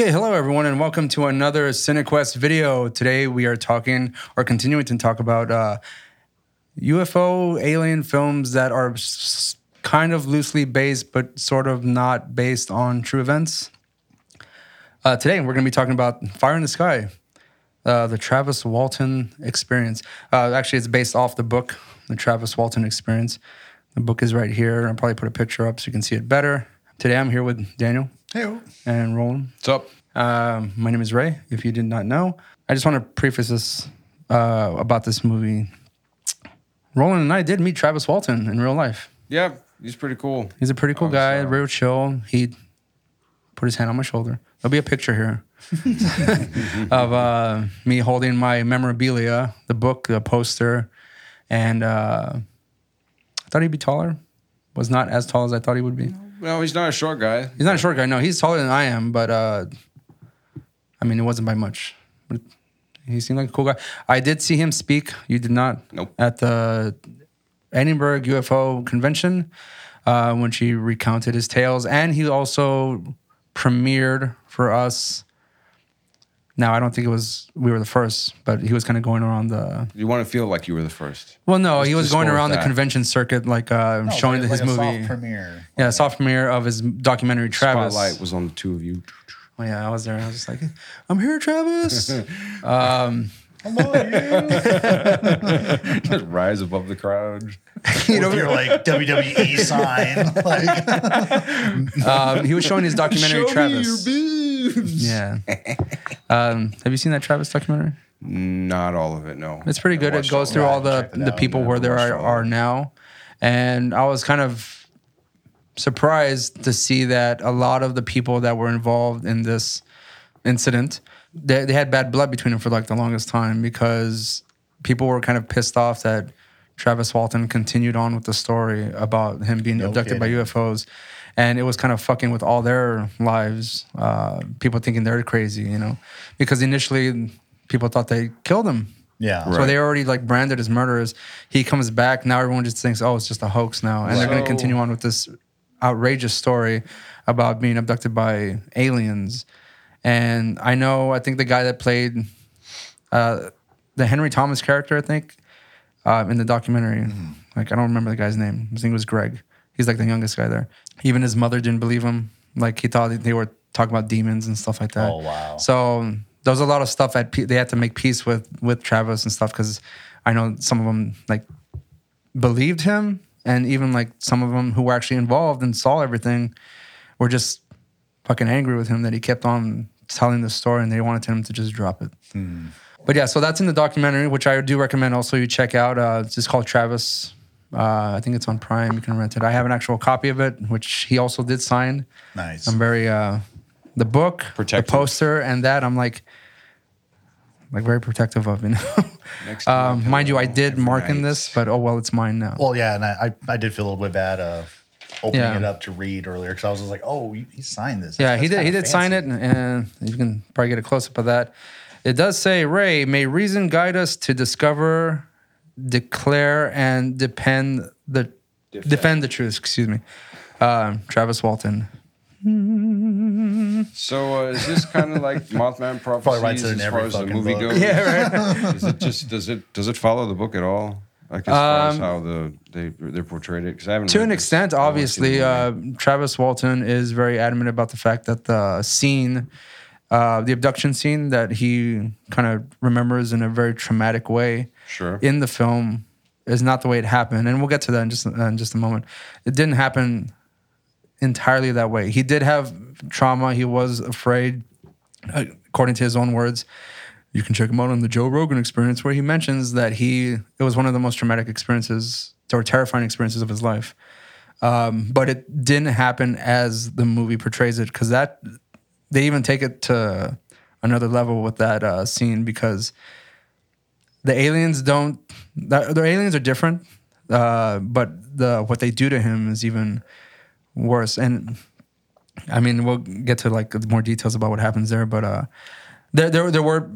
Okay, hello everyone, and welcome to another CineQuest video. Today we are talking or continuing to talk about uh, UFO alien films that are s- kind of loosely based, but sort of not based on true events. Uh, today we're going to be talking about Fire in the Sky, uh, the Travis Walton Experience. Uh, actually, it's based off the book, The Travis Walton Experience. The book is right here. I'll probably put a picture up so you can see it better. Today I'm here with Daniel Hey, and Roland. What's up? Um, my name is Ray. If you did not know, I just want to preface this uh, about this movie. Roland and I did meet Travis Walton in real life. Yeah, he's pretty cool. He's a pretty cool Oh, guy, so- real chill. He put his hand on my shoulder. There'll be a picture here of uh, me holding my memorabilia, the book, the poster, and uh, I thought he'd be taller. Was not as tall as I thought he would be. No, he's not a short guy. He's not a short guy. No, he's taller than I am, but uh, I mean, it wasn't by much. But he seemed like a cool guy. I did see him speak. You did not. Nope. At the Edinburgh UFO convention, uh, when she recounted his tales, and he also premiered for us. Now, I don't think it was we were the first, but he was kind of going around the. You want to feel like you were the first. Well, no, Just he was to going score around the that. convention circuit, like uh, No, showing like- his a movie. soft premiere. yeah, soft premiere of his documentary Travis. Spotlight was on the two of you. Oh yeah, I was there. I was just like, "I'm here, Travis." um, Just rise above the crowd. you know, With your like WWE sign, like um, he was showing his documentary Show Travis. me your boobs. yeah. Um, have you seen that Travis documentary? Not all of it, no. It's pretty good. It goes through all the the people where I there are, are now, and I was kind of surprised to see that a lot of the people that were involved in this incident they, they had bad blood between them for like the longest time because people were kind of pissed off that Travis Walton continued on with the story about him being abducted by. UFOs. And it was kind of fucking with all their lives. Uh, people thinking they're crazy, you know, because initially people thought they killed him. yeah. So Right. they already like branded as murderers. He comes back now. Everyone just thinks, oh, it's just a hoax now, and they're going to continue on with this outrageous story about being abducted by aliens. And I know, I think the guy that played uh, the Henry Thomas character, I think, uh, in the documentary, Mm-hmm. like I don't remember the guy's name. His name was Greg. He's like the youngest guy there. Even his mother didn't believe him. Like he thought they were talking about demons and stuff like that. Oh, wow. So there was a lot of stuff that they had to make peace with with Travis and stuff because I know some of them like believed him, and even like some of them who were actually involved and saw everything were just fucking angry with him that he kept on telling the story and they wanted him to just drop it. But yeah, so that's in the documentary, which I do recommend also you check out. Uh, it's just called Travis. Uh, I think it's on Prime. You can rent it. I have an actual copy of it, which he also did sign. Nice. I'm very uh the book, Protective. the poster, and that I'm like like very protective of, you know. Next to um, mind you, I did every mark in this, but oh well, it's mine now. well, yeah, and I, I I did feel a little bit bad uh, opening Yeah. it up to read earlier because I was just like, oh, he, he signed this. yeah, he did. He kinda did sign it, and, and you can probably get a close up of that. It does say, "Ray, may reason guide us to discover, declare, and depend the defend, the truth." Excuse me, um, Travis Walton. So uh, is this kind of like Mothman Probably writes prophecies it as far as the movie book. goes? Yeah, right. Is it just does it does it follow the book at all? Like as far as Um, how the they they portrayed it? Because I haven't to an extent, I've only seen obviously, uh. Travis Walton is very adamant about the fact that the scene, uh, the abduction scene that he kind of remembers in a very traumatic way sure. in the film is not the way it happened, and we'll get to that in just uh, in just a moment. It didn't happen entirely that way. He did have trauma. He was afraid, uh, according to his own words. You can check him out on the Joe Rogan Experience, where he mentions that he it was one of the most traumatic experiences or terrifying experiences of his life. Um, but it didn't happen as the movie portrays it, because that they even take it to another level with that uh, scene because the aliens don't the, the aliens are different uh, but the what they do to him is even worse and i mean we'll get to like more details about what happens there but uh there there, there were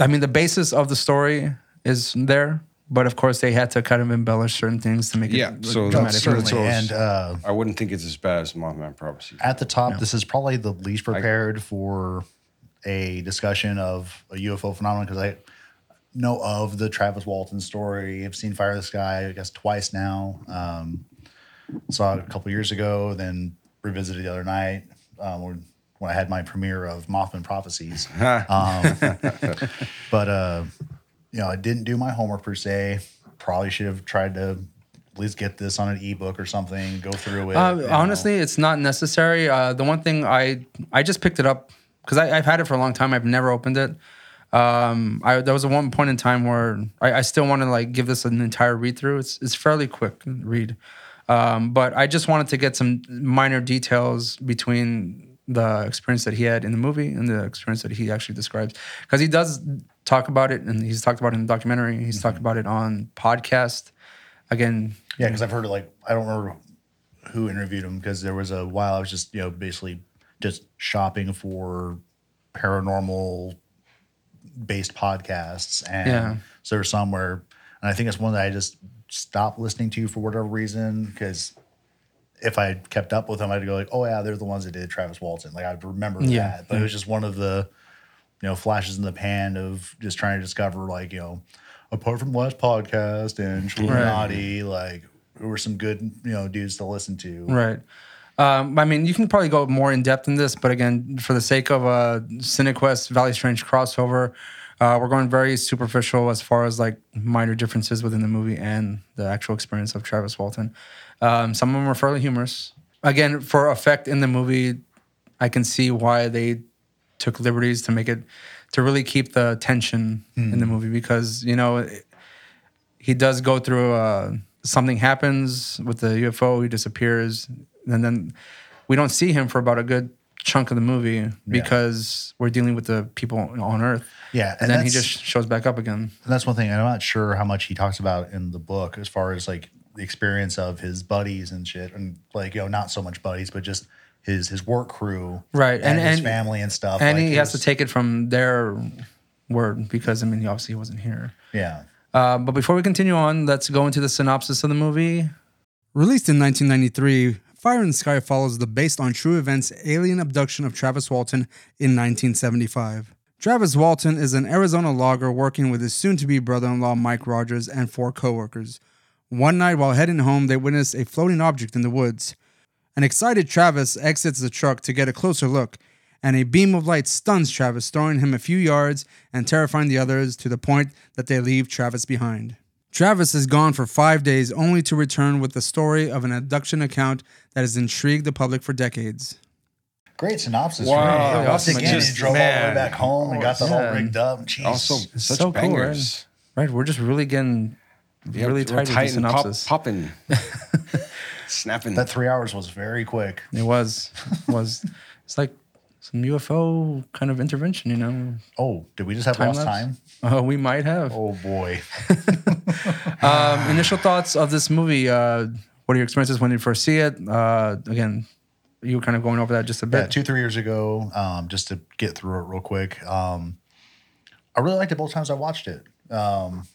i mean the basis of the story is there but of course they had to kind of embellish certain things to make Yeah, it so look that's- dramatic so- Certainly. And uh, I wouldn't think it's as bad as Mothman prophecy. at the top, this is probably the least prepared for a discussion of a UFO phenomenon because I know of the Travis Walton story. I've seen Fire in the Sky, I guess, twice now. Um, saw it a couple years ago, then revisited the other night um, when, I had my premiere of Mothman Prophecies. um, but, uh, you know, I didn't do my homework per se. Probably should have tried to at least get this on an ebook or something, go through it. Uh, you know. honestly, it's not necessary. Uh, the one thing I I just picked it up because I've had it for a long time. I've never opened it. Um, I there was a one point in time where I, I still want to like give this an entire read through. It's it's fairly quick read, um, but I just wanted to get some minor details between the experience that he had in the movie and the experience that he actually describes because he does talk about it and he's talked about it in the documentary. He's talked mm-hmm. about it on podcast. Again, Yeah, because I've heard it like I don't remember who interviewed him because there was a while I was just you know basically just shopping for paranormal based podcasts and Yeah. so there's some where and I think it's one that I just stopped listening to for whatever reason because if I kept up with them I'd go like oh yeah they're the ones that did Travis Walton like I'd remember Yeah. that but it was just one of the you know flashes in the pan of just trying to discover like you know apart from the last podcast and Illuminati like there were some good you know dudes to listen to Right. Um, I mean, you can probably go more in depth in this, but again, for the sake of a CineQuest Valley Strange crossover, uh, we're going very superficial as far as like minor differences within the movie and the actual experience of Travis Walton. Um, some of them are fairly humorous. Again, for effect in the movie, I can see why they took liberties to make it to really keep the tension in the movie because you know it- he does go through uh, something happens with the UFO, he disappears, and then we don't see him for about a good chunk of the movie because we're dealing with the people on Earth. Yeah, and, and then he just shows back up again. And that's one thing. I'm not sure how much he talks about in the book as far as like the experience of his buddies and shit, and like you know, not so much buddies, but just his his work crew, Right, and, and- his and- family and stuff. And like, he it has to take it from their word because I mean, obviously he obviously wasn't here. Yeah, Uh, but before we continue on, let's go into the synopsis of the movie. Released in 1993, Fire in the Sky follows the based on true events alien abduction of Travis Walton in 1975. Travis Walton is an Arizona logger working with his soon to be brother in law Mike Rogers and four coworkers. One night while heading home, they witness a floating object in the woods. An excited Travis exits the truck to get a closer look, and a beam of light stuns Travis, throwing him a few yards and terrifying the others to the point that they leave Travis behind. Travis is gone for five days, only to return with the story of an abduction account that has intrigued the public for decades. great synopsis. Wow, right? really Once again, Just- he drove all the way back home and got the whole Yeah. rigged up. Jeez. Also, such so cool, bangers. Right, we're just really getting Yeah, really real tight, and pop- popping, snapping. that three hours was very quick. It was was it's like some UFO kind of intervention, you know. Oh, did we just have Time lost lapse? time? Uh, we might have. Oh boy. Um, initial thoughts of this movie. Uh, what are your experiences when you first see it? Uh, again, you were kind of going over that just a Yeah, bit. two, three years ago, um, just to get through it real quick. Um, I really liked it both times I watched it. Um,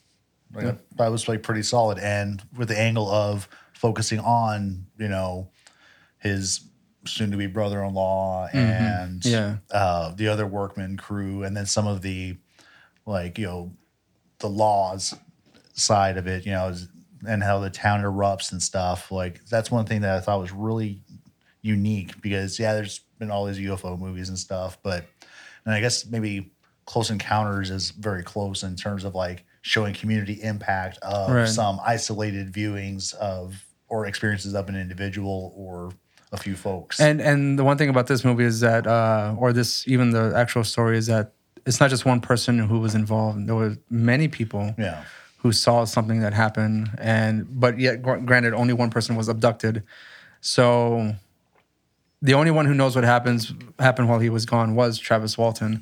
like, I thought was like pretty solid. And with the angle of focusing on, you know, his soon to be brother in law and Yeah. uh, the other workman crew, and then some of the like, you know, the laws side of it, you know, and how the town erupts and stuff. Like, that's one thing that I thought was really unique because yeah, there's been all these UFO movies and stuff, but and I guess maybe Close Encounters is very close in terms of like showing community impact of Right. some isolated viewings of or experiences of an individual or a few folks. And and the one thing about this movie is that, uh, or this even the actual story is that it's not just one person who was involved. There were many people yeah, who saw something that happened, and but yet, granted, only one person was abducted. So the only one who knows what happens happened while he was gone was Travis Walton,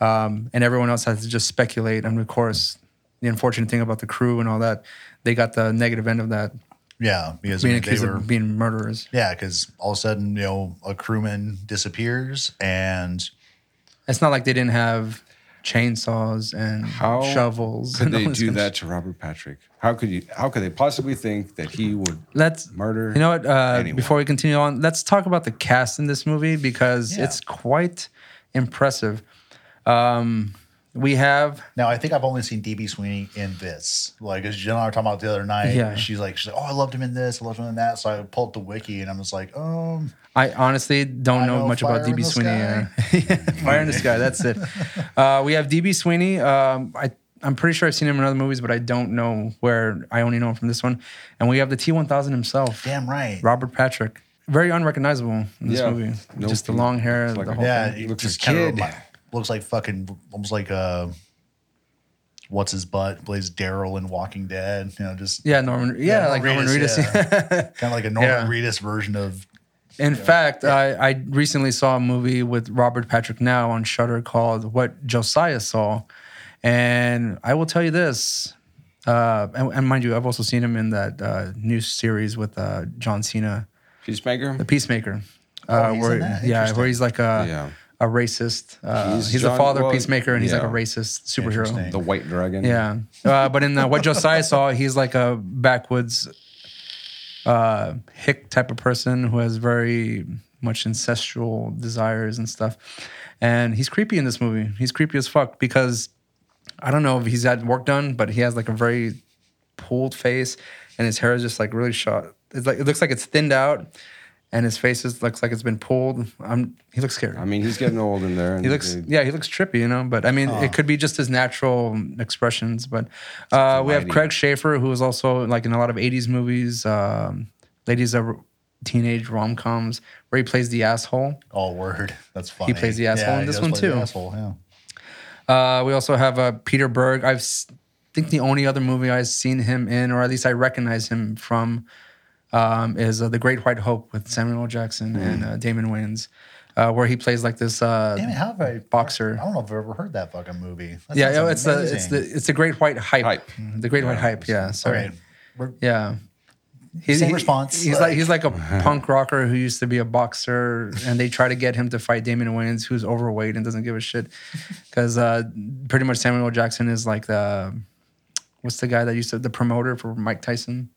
um, and everyone else has to just speculate. And of course, the unfortunate thing about the crew and all that, they got the negative end of that, yeah, because being I mean, they accused were of being murderers. yeah, because all of a sudden you know a crewman disappears and It's not like they didn't have chainsaws and How shovels. could and they do kind of that to Robert Patrick? How could you? How could they possibly think that he would Let's murder? You know what? Uh, before we continue on, let's talk about the cast in this movie because Yeah. it's quite impressive. Um, we have Now I think I've only seen DB Sweeney in this. Like as Jen and I were talking about the other night. Yeah. She's like, she's like, oh, I loved him in this, I loved him in that. So I pulled up the wiki and I was like, um, I honestly don't I know, know much about Fire in DB the Sweeney. Yeah. Fire in the Sky. That's it. Uh, we have DB Sweeney. Um, I I'm pretty sure I've seen him in other movies, but I don't know where. I only know him from this one. And we have the T1000 himself, damn right. Robert Patrick. Very unrecognizable in this Yeah. movie. No Just the feet. long hair, It's like the a- whole Yeah, thing. he looks just a kind of kid. remi- looks like fucking almost like uh, what's his butt plays Daryl in Walking Dead. You know, just Yeah, Norman. Yeah, like Norman Reedus. yeah. kind of like a Norman Yeah. Reedus version of. In fact, I, I recently saw a movie with Robert Patrick now on Shudder called What Josiah Saw. And I will tell you this, uh, and, and mind you, I've also seen him in that uh, new series with uh, John Cena, Peacemaker. The Peacemaker. Oh, Uh, he's where, in that? Yeah, where he's like a, Yeah. A racist. Uh, he's He's the John- father well, Peacemaker, and he's like a racist superhero. The White Dragon. Yeah. Uh, but in uh, what Josiah saw, he's like a backwoods uh, hick type of person who has very much ancestral desires and stuff. And he's creepy in this movie. He's creepy as fuck because I don't know if he's had work done, but he has like a very pulled face and his hair is just like really short. It's like it looks like it's thinned out and his face is looks like it's been pulled. I'm he looks scary. I mean, he's getting old in there. And He looks, they- yeah, he looks trippy, you know. But I mean, it could be just his natural expressions. But uh, we have lighting. Craig Sheffer, who is also like in a lot of '80s movies, um, ladies of teenage rom coms, where he plays the asshole. All word. That's funny. He plays the asshole in he this does one play the too. Asshole, yeah. Uh, we also have uh, Peter Berg. I've s- think the only other movie I've seen him in, or at least I recognize him from, um, is uh, The Great White Hope with Samuel. Jackson and uh, Damon Wayans, uh, where he plays like this. Uh, Damn it, how have I Boxer. I don't know if I've ever heard that fucking movie. That yeah, sounds it's the it's the it's the Great White Hype. Hype. The Great White Hype. Yeah, All sorry. right. Yeah. He's, Same he- response. He's like he's like a punk rocker who used to be a boxer, and they try to get him to fight Damon Wayans, who's overweight and doesn't give a shit, because uh, pretty much Samuel Jackson is like the what's the guy that used to the promoter for Mike Tyson.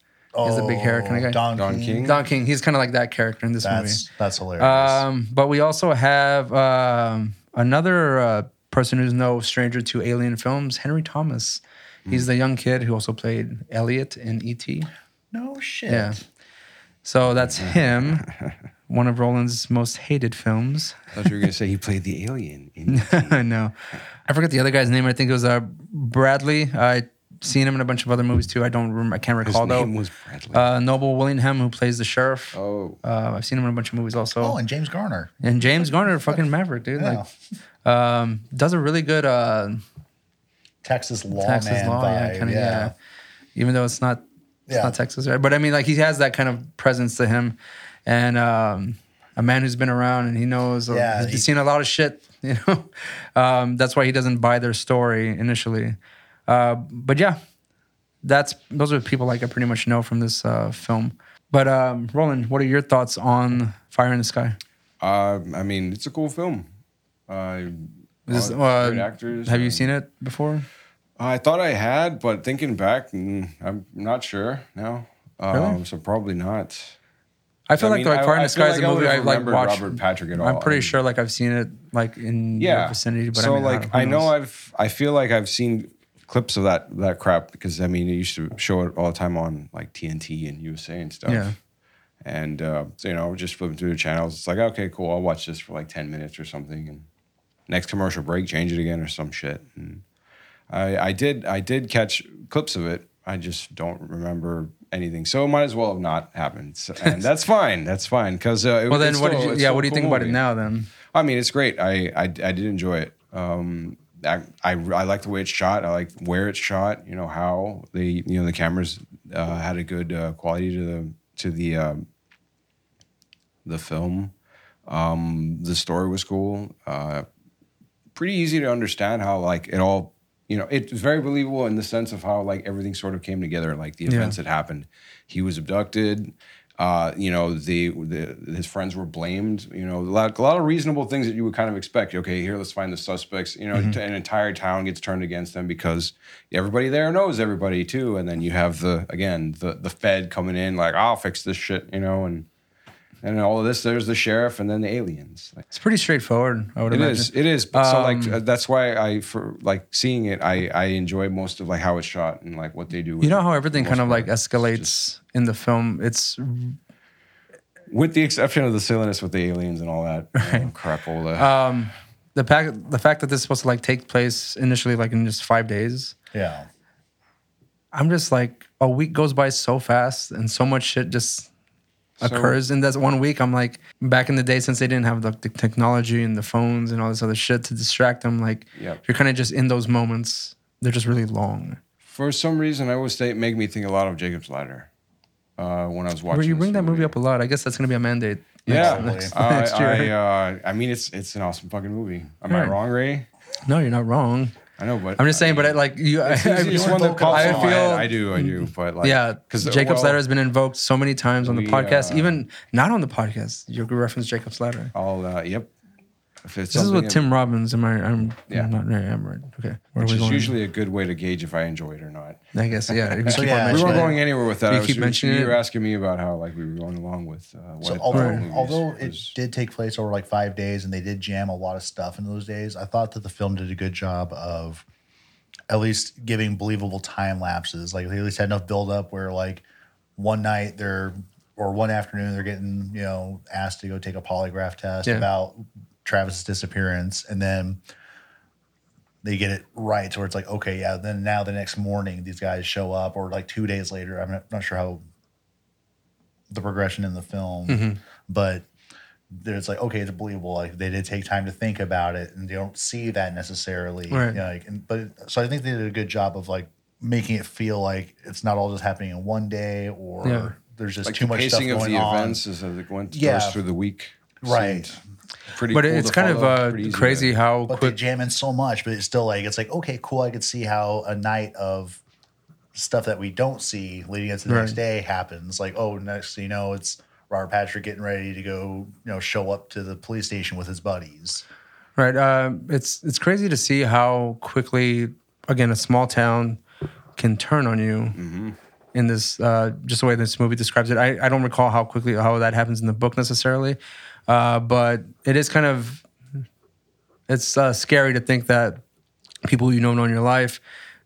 He's the big hair kind of guy. Oh, Don, Don King. King. Don King. He's kind of like that character in this That's that's hilarious. Um, but we also have um, another uh, person who's no stranger to alien films, Henry Thomas. He's the young kid who also played Elliott in E.T. no shit. Yeah. So that's him, one of Roland's most hated films. I thought you were gonna say he played the alien. In, I know. I forget the other guy's name. I think it was uh, Bradley. I seen him in a bunch of other movies too. I don't remember. I can't his recall though. name was Bradley. uh, Noble Willingham, who plays the sheriff. oh, Uh, I've seen him in a bunch of movies also. Oh, and James Garner. and James Garner, fucking Maverick, dude. Yeah. Like, um, does a really good uh, Texas law Texas man law, yeah, vibe. kind of, yeah. yeah. Even though it's not, it's Yeah. not Texas, right? But I mean, like he has that kind of presence to him, and um, a man who's been around and he knows, Yeah, he's he- seen a lot of shit. You know, um, that's why he doesn't buy their story initially. Uh, but yeah, that's those are people like I pretty much know from this uh, film. But um, Roland, what are your thoughts on Fire in the Sky? uh, I mean, it's a cool film. Uh, this, uh, great actors. Have you seen it before? I thought I had, but thinking back, mm, I'm not sure now. Um, So probably not. I feel I like mean, like Fire in the Sky is like a I movie would've I like watched. Robert Patrick at all. I'm pretty And- sure like I've seen it like in Yeah. vicinity, but so I mean, like who I know? I've I feel like I've seen clips of that that crap because I mean it used to show it all the time on like TNT and USA and stuff. Yeah. And uh, so, you know, just flipping through the channels. It's like okay, cool. I'll watch this for like ten minutes or something, and next commercial break, change it again or some shit. And I I did I did catch clips of it. I just don't remember anything. So it might as well have not happened. So, and that's fine. That's fine because uh, it, Well, then what still- did you? Yeah, what do you cool think about it now? Then I mean, it's great. I I, I did enjoy it. Um, I, I I like the way it's shot. I like where it's shot. You know how they you know the cameras uh, had a good uh, quality to the to the um, the film. Um, the story was cool. Uh, pretty easy to understand how like it all you know it's very believable in the sense of how like everything sort of came together like the Yeah. events that happened he was abducted uh, you know the, the his friends were blamed you know a lot, a lot of reasonable things that you would kind of expect. Okay here let's find the suspects. You know an entire town gets turned against them because everybody there knows everybody too. And then you have the again the the fed coming in like i'll fix this shit you know and And all of this, there's the sheriff and then the aliens. Like, It's pretty straightforward. I would it imagine. is. It is. But so like Um, uh, that's why I for like seeing it, I I enjoy most of like how it's shot and like what they do. With You know how everything kind of like part. It's escalates just- in the film. It's with the exception of the silliness with the aliens and all that you know, crap. All that. um, the fact the fact that this is supposed to like take place initially like in just five days. Yeah. I'm just like a week goes by so fast and so much shit just So- occurs in that one week. I'm like back in the day since they didn't have the, the technology and the phones and all this other shit to distract them. Like Yep. you're kind of just in those moments. They're just really long. For some reason, I always say it make me think a lot of Jacob's Ladder. Uh, when I was watching, Where you this bring that movie up a lot. I guess that's gonna be a mandate. Yeah, Next- I, next year. I, uh, I mean, it's it's an awesome fucking movie. Am I wrong, Ray? No, you're not wrong. I know, but I'm just saying, but I, like you, I, it's, I- one that pops I feel. I do, I do, but like, yeah, because Jacob's Ladder has been invoked so many times on the we, podcast, uh, even not on the podcast. You reference Jacob's Ladder. I'll, uh, yep. If it's This is something with Tim Robbins. Am I? I'm Yeah. I'm not. very I'm right. Okay. Where which is going? usually a good way to gauge if I enjoy it or not. I guess. Yeah. So, yeah, We weren't it. going anywhere with that. You I keep just- mentioning you it. were asking me about how like we were going along with uh, what So if although, movies although it was- did take place over like five days and they did jam a lot of stuff in those days, I thought that the film did a good job of at least giving believable time lapses. Like they at least had enough build up where like one night they're or one afternoon they're getting, you know, asked to go take a polygraph test Yeah. about Travis's disappearance and then they get it right to where it's like, okay, yeah, then now the next morning these guys show up or like two days later. I'm not, not sure how the progression in the film, Mm-hmm. but there's like okay, it's believable. Like they did take time to think about it, and they don't see that necessarily. Right. You know, like, and, but so I think they did a good job of like making it feel like it's not all just happening in one day, or Yeah. there's just like too the much stuff pacing of the on. events as it went Yeah. goes through the week. Right. seemed Pretty But cool it's to kind of uh, easy to- crazy how But they quick. jam in so much, but it's still like it's like okay, cool. I could see how a night of stuff that we don't see leading into the next day happens. Like oh, next you know, it's Robert Patrick getting ready to go, you know, show up to the police station with his buddies. Right. Um, it's it's crazy to see how quickly, again, a small town can turn on you. In this, uh, just the way this movie describes it, I, I don't recall how quickly how that happens in the book necessarily, uh, but it is kind of it's uh, scary to think that people you know know in your life,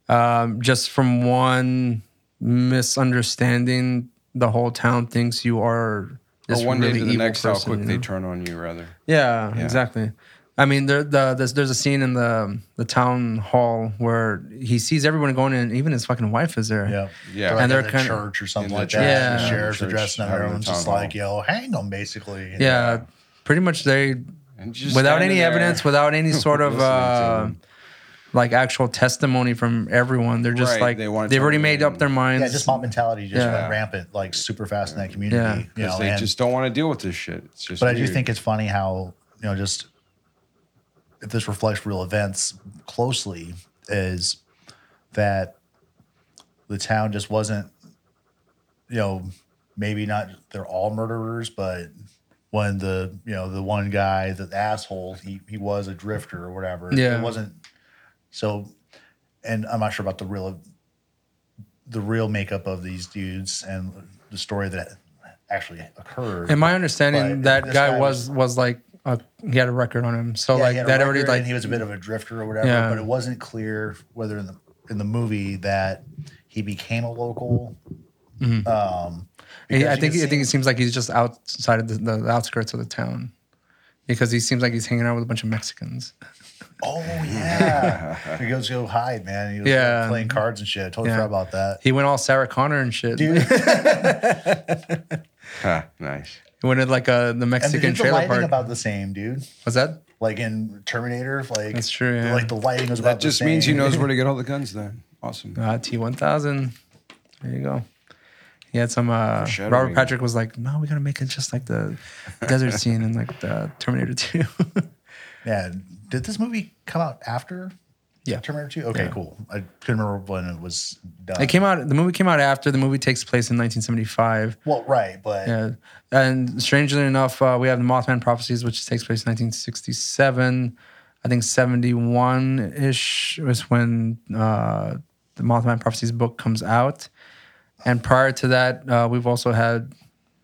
um, just from one misunderstanding, the whole town thinks you are this Or one really day to the next, person, how quick you they turn on you, rather. Yeah, Yeah. exactly. I mean, there, the, there's, there's a scene in the the town hall where he sees everyone going in, even his fucking wife is there. Yeah, Yeah. They're like And they're at a kinda- church or something like that. yeah. The sheriff's Church, addressing them. having a Everyone's just town like, "Yo, hang them," basically. Yeah, pretty much they, just without any there, evidence, without any sort of uh, like actual testimony from everyone, they're just Right, like they wanna they've already you made up their minds. Yeah, just mob mentality just Yeah. went rampant, like super fast in that community. Yeah. you because know, they and- just don't want to deal with this shit. It's just. But I do think it's funny how you know just if this reflects real events closely is that the town just wasn't you know maybe not they're all murderers but when the you know the one guy the asshole he he was a drifter or whatever Yeah. it wasn't so and I'm not sure about the real the real makeup of these dudes and the story that actually occurred In my understanding, But that guy guy was was like a, he had a record on him, so Yeah, like he had a that already like and he was a bit of a drifter or whatever. Yeah. But it wasn't clear whether in the in the movie that he became a local. Um, I think I think it seems like he's just outside of the, the outskirts of the town because he seems like he's hanging out with a bunch of Mexicans. Oh yeah, he goes go hide, man. He was Yeah. like, playing cards and shit. I totally Yeah. forgot about that. He went all Sarah Connor and shit. Dude, Ha, nice. He went to like uh, the Mexican dude, the trailer lighting park. about the same, dude. Was that? Like in Terminator, like That's true, yeah. Like the lighting was about the same. That just the means he knows where to get all the guns. Then awesome. Uh, T1000. There you go. He had some. Uh, Robert Patrick was like, "No, we gotta make it just like the desert scene in like the Terminator 2." Yeah. Did this movie come out after Yeah. Terminator 2? Okay, Yeah. cool. I couldn't remember when it was done. it came out. The movie came out after. The movie takes place in 1975. well, right, but Yeah, and strangely enough, uh, we have the Mothman prophecies, which takes place in 1967. I think 71 ish was when uh, the Mothman prophecies book comes out, and prior to that, uh, we've also had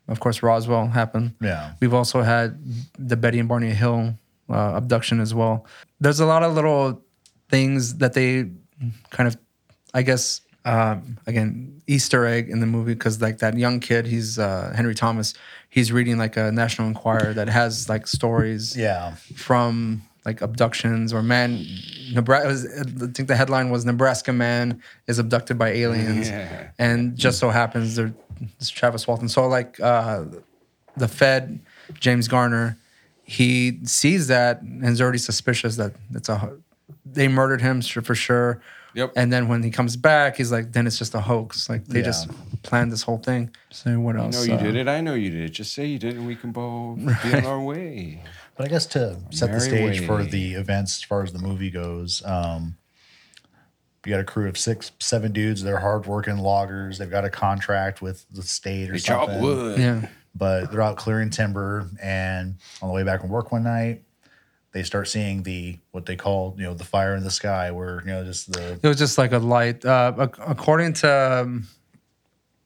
of course, Roswell happen. Yeah. We've also had the Betty and Barney Hill uh, abduction as well. There's a lot of little things that they kind of, I guess, um, again, Easter egg in the movie because like that young kid, he's uh, Henry Thomas. He's reading like a National Enquirer that has like stories Yeah. from like abductions or man. Nebraska. I think the headline was Nebraska man is abducted by aliens, Yeah. and just so happens there, it's Travis Walton. So like uh, the Fed, James Garner, he sees that and is already suspicious that it's a they murdered him for sure. Yep. And then when he comes back, he's like, then it's just a hoax. Like they Yeah. just planned this whole thing. So what I else? know you Uh, did it. I know you did it. Just say you did, and we can both be on our way. But I guess to set the Merry stage for the events as far as the movie goes, um, you got a crew of six, seven dudes. They're hardworking loggers. They've got a contract with the state or They chop something. wood. Yeah. But they're out clearing timber, and on the way back from work one night, they start seeing the what they call you know the fire in the sky, where you know just the It was just like a light. Uh, according to um,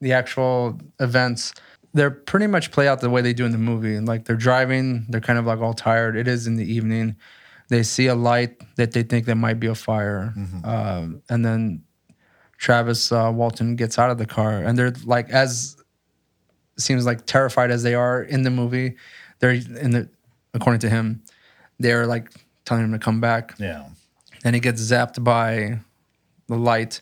the actual events, they're pretty much play out the way they do in the movie. Like they're driving, they're kind of like all tired. It is in the evening. They see a light that they think there might be a fire, um, and then Travis uh, Walton gets out of the car, and they're like as seems like terrified as they are in the movie. They're in the according to him, they're like telling him to come back yeah and he gets zapped by the light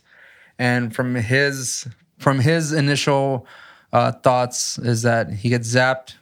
and from his from his initial uh, thoughts is that he gets zapped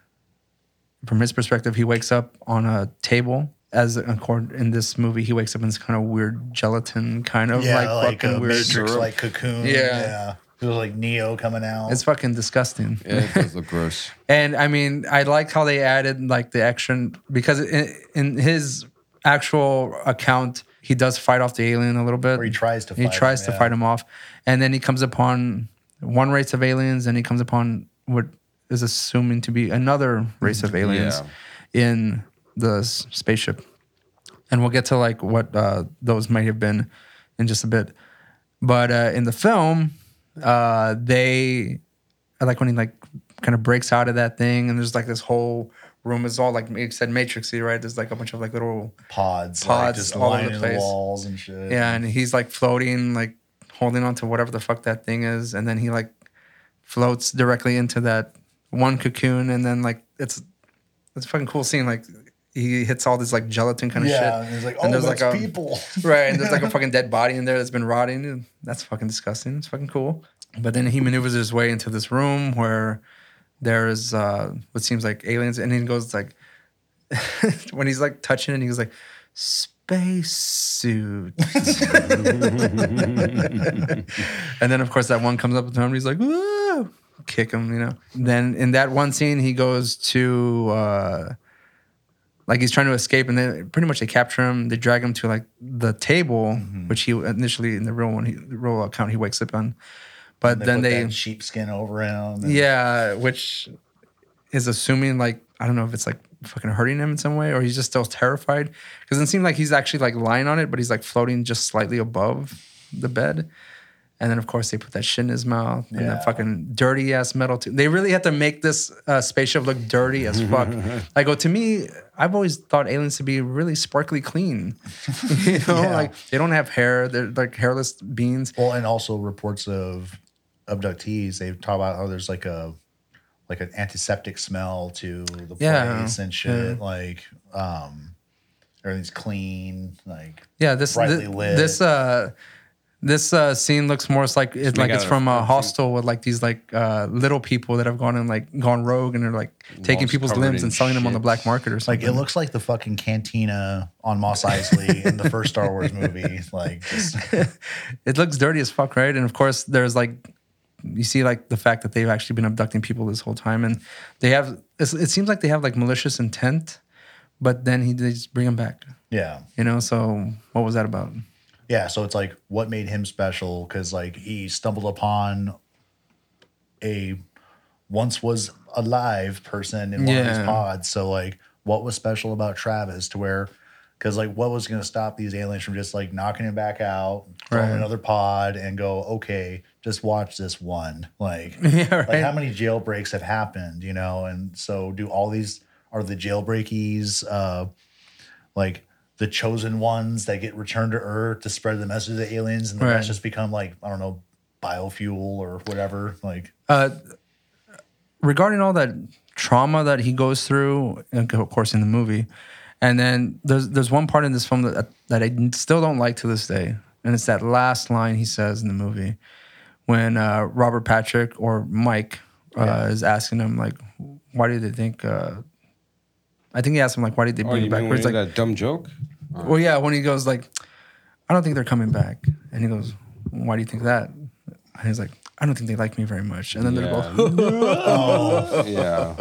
from his perspective he wakes up on a table as accord in this movie he wakes up in this kind of weird gelatin kind of yeah like, like, fucking a weird Matrix like cocoon. Yeah. yeah. It was like Neo coming out. it's fucking disgusting Yeah, it does look gross. And I mean, I like how they added like the action because in, in his actual account, he does fight off the alien a little bit. Or he tries to He fight tries him, to yeah. fight him off, and then he comes upon one race of aliens, and he comes upon what is assuming to be another race of aliens in the s- spaceship. And we'll get to like what uh, those might have been in just a bit. But uh, in the film, uh, they I like when he like kind of breaks out of that thing, and there's like this whole room is all like you said matrixy, right? There's like a bunch of like little pods, like Pods just all over the lining the, place. walls and shit. yeah, and he's like floating, like holding on to whatever the fuck that thing is, and then he like floats directly into that one cocoon, and then like it's it's a fucking cool scene. Like he hits all this like gelatin kind of yeah. shit. And like, oh, And there's like a- people. Right, and there's like a fucking dead body in there that's been rotting. and That's fucking disgusting. It's fucking cool. But then he maneuvers his way into this room where there's uh, what seems like aliens, and he goes like, when he's like touching it, he goes like, space suit. and then of course that one comes up to him, and he's like, Whoa! kick him, you know. Then in that one scene, he goes to. Uh, like he's trying to escape, and then pretty much they capture him. They drag him to like the table, Mm-hmm. which he initially in the real one, he, the real account, he wakes up on. But They then put they, sheepskin over him. and- yeah, which is assuming like I don't know if it's like fucking hurting him in some way, or he's just still terrified because it seems like he's actually like lying on it, but he's like floating just slightly above the bed. And then of course they put that shit in his mouth and Yeah. that fucking dirty ass metal. T- they really had to make this uh, spaceship look dirty as fuck. like, oh, to me, I've always thought aliens to be really sparkly clean. you know, Yeah. like they don't have hair. They're like hairless beings. Well, and also reports of abductees. They talk about how there's like a like an antiseptic smell to the Yeah, place and shit. Like um everything's clean. Like Yeah, this brightly thi- lit. this uh this uh scene looks more like it's like it's from a hostel with like these like uh little people that have gone and like gone rogue and they're like taking Walls people's covered limbs in and selling them on the shit. black market or like something. it looks like the fucking cantina on Mos Eisley in the first Star Wars movie. Like just it looks dirty as fuck, right? And of course, there's like you see like the fact that they've actually been abducting people this whole time, and they have. It's, it seems like they have like malicious intent, but then he they just bring them back. yeah. You know, so what was that about? Yeah, so it's like what made him special because like he stumbled upon a once was alive person in one of Yeah. these pods. So like, what was special about Travis to where Because like, what was going to stop these aliens from just like knocking him back out, in Right. another pod, and go, okay, just watch this one. Like, Yeah, like how many jailbreaks have happened, you know? And so, do all these are the jailbreakies uh, like the chosen ones that get returned to Earth to spread the message to the aliens, and the Right. rest just become like I don't know biofuel or whatever. Like, Uh, regarding all that trauma that he goes through, and of course in the movie, and then there's there's one part in this film that that I still don't like to this day, and it's that last line he says in the movie when uh, Robert Patrick or Mike uh, Yeah. is asking him like, why do they think? Uh, I think he asked him like, why did they Oh, bring you it back? mean Where when he's he like, that dumb joke? Well, yeah, when he goes like, I don't think they're coming back, and he goes, why do you think that? And he's like, I don't think they like me very much, and then they're Yeah. both. yeah.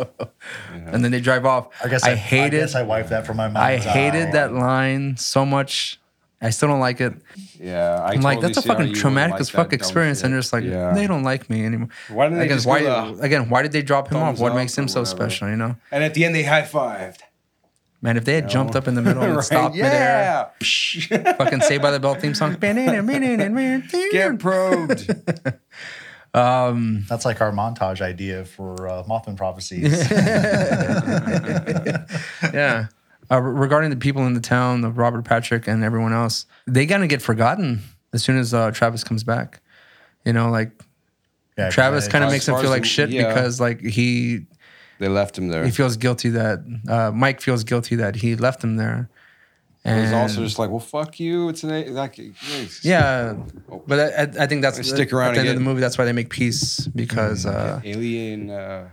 and then they drive off. I guess I I, hated I guess I wiped that from my mind. I hated that line so much. I still don't like it. Yeah. I I'm like, totally that's a see how fucking would traumatic like as that fuck dumb experience, and shit. just like Yeah. they don't like me anymore. Why didn't they again, just why the again? Why did they drop him off? thumbs What up makes him so whatever? special? You know, And at the end, they high fived. Man. If they had jumped up in the middle and stopped midair, yeah. fucking Saved by the Bell theme song. Get probed. That's like our montage idea for uh, Mothman prophecies. yeah. Uh, regarding the people in the town, of Robert Patrick and everyone else, they gonna get forgotten as soon as uh, Travis comes back. You know, like Yeah, Travis kind of makes him feel like shit yeah. because like he They left him there. he feels guilty that uh, Mike feels guilty that he left him there. And was also just like, well, fuck you. It's an a- like, yeah, but I, I- I think that's Stick around at the end of the movie. That's why they make peace because uh, alien. Uh,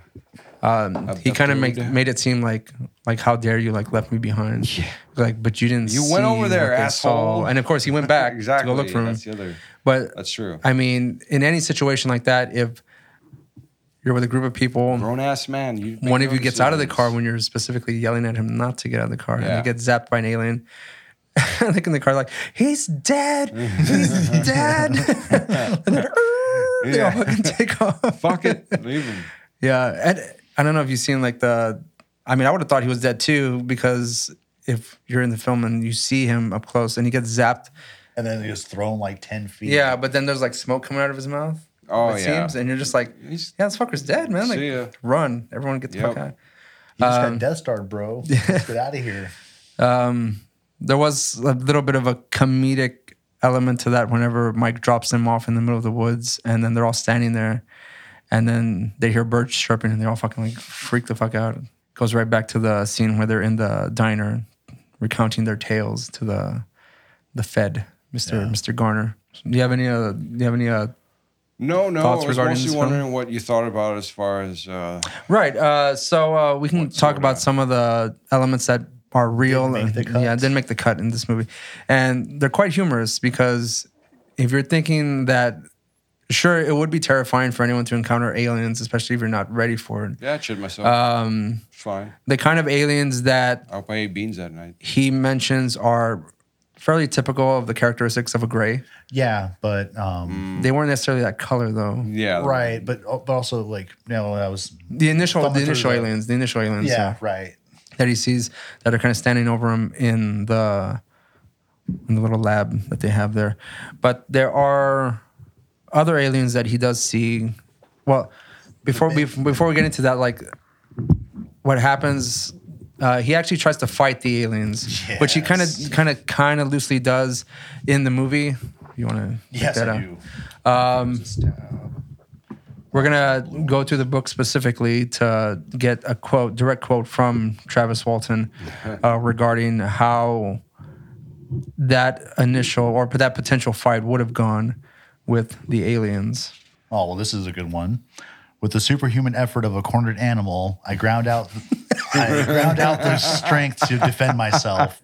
um, he kind of Abducted. made it seem like like how dare you like left me behind. Yeah. Like, but you didn't. You went over there, asshole. saw. And of course, he went back exactly. to go look for him. That's the other. But That's true. I mean, in any situation like that, if you're with a group of people, Grown ass man. You one of you own gets out of the car when you're specifically yelling at him not to get out of the car, and Yeah. he gets zapped by an alien. I think in the car, like he's dead, he's dead, and then "Arr!" they all fucking take off. Fuck it. Leave him. Yeah, and I don't know if you've seen like the. I mean, I would have thought he was dead too because if you're in the film and you see him up close and he gets zapped, and then he was thrown like ten feet. yeah, but then there's like smoke coming out of his mouth. Oh, it yeah. seems, and you're just like, yeah, this fucker's dead, man. Like, See ya. run, everyone, get the Yep. fuck out. You just Um, got Death Star, bro. Let's get out of here. Um, there was a little bit of a comedic element to that whenever Mike drops them off in the middle of the woods, and then they're all standing there, and then they hear birds chirping, and they all fucking like freak the fuck out. Goes right back to the scene where they're in the diner, recounting their tales to the the Fed, Mister Yeah. Mister Garner. Do you have any? Uh, do you have any? Uh, No, no. Thoughts I was regarding mostly this film? wondering what you thought about as far as uh, Right. Uh, so uh, we can talk sorta? about some of the elements that are real. Didn't make the Yeah, cut. didn't make the cut in this movie, and they're quite humorous because if you're thinking that, sure, it would be terrifying for anyone to encounter aliens, especially if you're not ready for it. yeah, I chid myself. Um, fine. the kind of aliens that I hope I ate beans that night. he mentions are fairly typical of the characteristics of a gray. Yeah, but um, They weren't necessarily that color though. Yeah. right, but but also like you know, I was The initial, the through initial the- aliens, the initial aliens. yeah, right. that he sees that are kind of standing over him in the in the little lab that they have there. But there are other aliens that he does see. Well, before we before we get into that, like what happens, uh, he actually tries to fight the aliens, which he kind of kind of kind of loosely does in the movie. You want to Yes, that I out? do. Um, we're gonna go through the book specifically to get a quote, direct quote from Travis Walton uh, regarding how that initial or that potential fight would have gone with the aliens. Oh well, this is a good one. With the superhuman effort of a cornered animal, I ground out I ground out the strength to defend myself.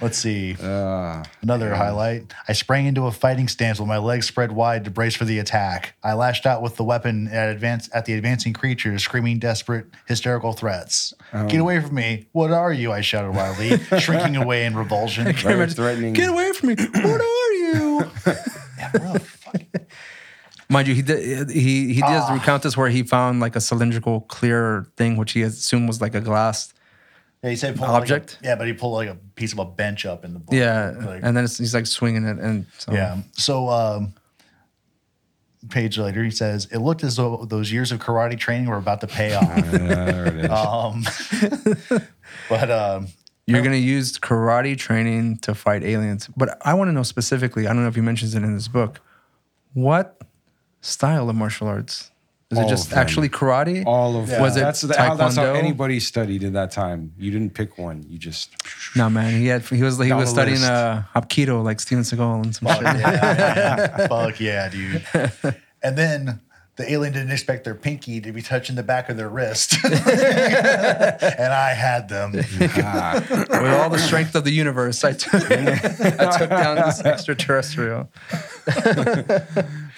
Let's see. Uh, Another highlight. I sprang into a fighting stance with my legs spread wide to brace for the attack. I lashed out with the weapon at advance at the advancing creatures, screaming desperate, hysterical threats. Get away from me! What are you? I shouted wildly, shrinking away in revulsion. very threatening. Get away from me! What are you? Yeah, bro, fuck. Mind you, he did, he he does Ah. recount this where he found like a cylindrical clear thing, which he assumed was like a glass Yeah, he said pull like a- Object? yeah, but he pulled like a piece of a bench up in the book. Yeah, Like, and then it's, he's like swinging it, and so, yeah. So, um, page later, he says, It looked as though those years of karate training were about to pay off. Yeah, there it is. um, but um, You're gonna use karate training to fight aliens, but I want to know specifically. I don't know if he mentions it in this book. What style of martial arts? Is All it of just them. actually karate? All of Was it that's, the- how, that's how taekwondo? anybody studied in that time. You didn't pick one. You just No, man. He had he was he Down was the studying list. uh, Hapkido like Steven Seagal and some fuck shit. yeah, yeah, yeah. fuck yeah, dude. And then the alien didn't expect their pinky to be touching the back of their wrist. and I had them. Ah. With all the strength of the universe, I took I took down this extraterrestrial.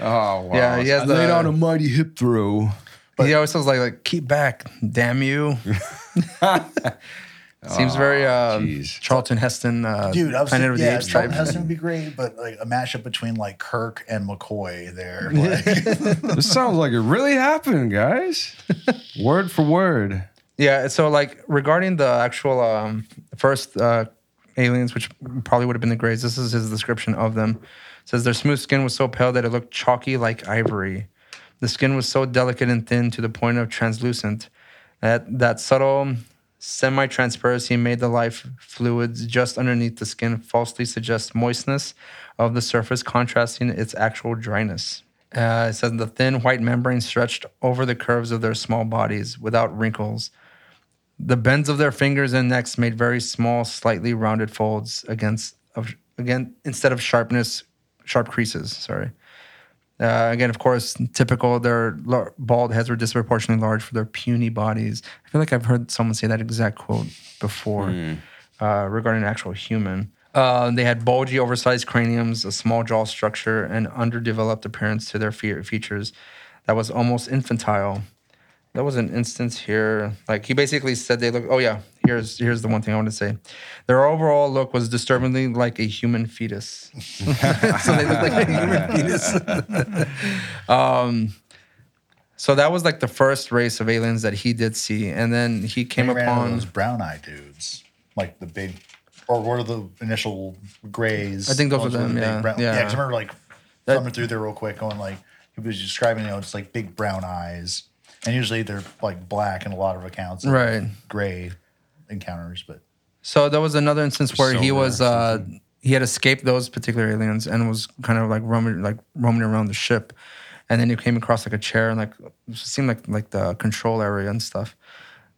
oh wow. Yeah, he has I laid on a mighty hip throw. But, he always says like like keep back, damn you. Seems very uh, jeez. Charlton Heston, uh, Dude, I was Planet thinking, of the yeah, Apes Charlton type. Heston would be great, but like a mashup between like Kirk and McCoy there. Like, This sounds like it really happened, guys. word for word. Yeah, so like regarding the actual um, first uh, aliens, which probably would have been the Greys, this is his description of them. It says their smooth skin was so pale that it looked chalky like ivory. The skin was so delicate and thin to the point of translucent. That that subtle semi-transparency made the life fluids just underneath the skin falsely suggest moistness of the surface, contrasting its actual dryness. Uh, it says the thin white membrane stretched over the curves of their small bodies without wrinkles. The bends of their fingers and necks made very small, slightly rounded folds against of again instead of sharpness, sharp creases. Sorry. Uh, again, of course, typical. Their bald heads were disproportionately large for their puny bodies. I feel like I've heard someone say that exact quote before uh, regarding an actual human. Uh, they had bulgy, oversized craniums, a small jaw structure, and underdeveloped appearance to their fe- features that was almost infantile. There was an instance here. Like he basically said they look. Oh yeah, here's here's the one thing I want to say. Their overall look was disturbingly like a human fetus. so they look like a human fetus. um, so that was like the first race of aliens that he did see, and then he came into upon. those brown eye dudes, like the big, or what are the initial grays? I think those are them, the yeah, brown- yeah. yeah. I remember like That- through there real quick, going like he was describing, you know, just like big brown eyes, and usually they're like black in a lot of accounts, Right. Gray encounters, but So there was another instance where he was uh he had escaped those particular aliens and was kind of like roaming like roaming around the ship. And then he came across like a chair and like it seemed like like the control area and stuff.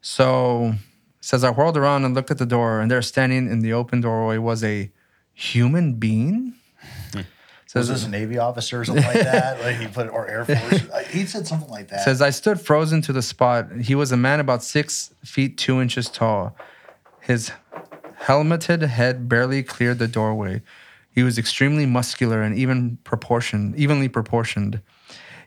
So says I whirled around and looked at the door and there standing in the open doorway was a human being. was Says this a Navy officer or something like that? Like he put or Air Force? He said something like that. Says I stood frozen to the spot. He was a man about six feet two inches tall. His helmeted head barely cleared the doorway. He was extremely muscular and even proportioned, evenly proportioned.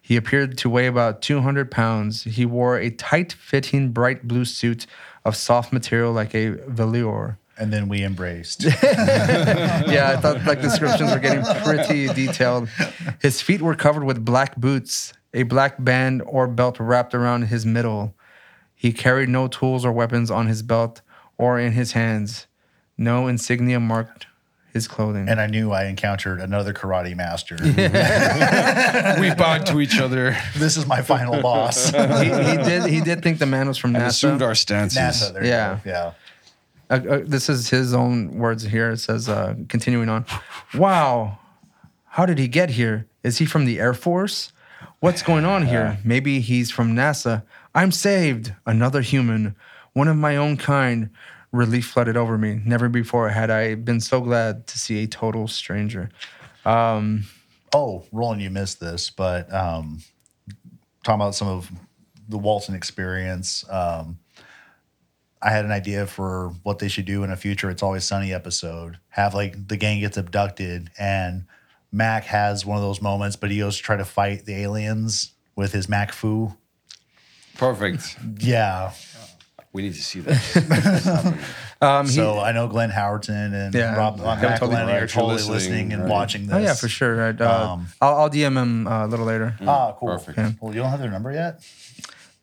He appeared to weigh about 200 pounds. He wore a tight-fitting bright blue suit of soft material like a velour. And then we embraced. yeah, I thought like descriptions were getting pretty detailed. His feet were covered with black boots, a black band or belt wrapped around his middle. He carried no tools or weapons on his belt or in his hands. No insignia marked his clothing. and I knew I encountered another karate master. We bowed to each other this is my final boss. he, he did he did think the man was from and assumed our stances. NASA. There Yeah. You go. Yeah. Uh, uh, this is his own words here. It says, uh, continuing on, wow, how did he get here? Is he from the Air Force? What's going on here? Maybe he's from NASA. I'm saved. Another human, one of my own kind. Relief flooded over me. Never before had I been so glad to see a total stranger. Um, Oh, Roland, you missed this, but um, talking about some of the Walton experience, um, I had an idea for what they should do in a future It's Always Sunny episode. Have like the gang gets abducted and Mac has one of those moments, but he goes to try to fight the aliens with his Mac Fu. Perfect. Yeah. We need to see that. um, he- So I know Glenn Howerton and Yeah. Rob Yeah, Mac totally are totally listening, listening and right. watching this. oh yeah, for sure. Right. Uh, Um, I'll, I'll DM him uh, a little later. Ah, cool. Perfect. Yeah. Well, you don't have their number yet?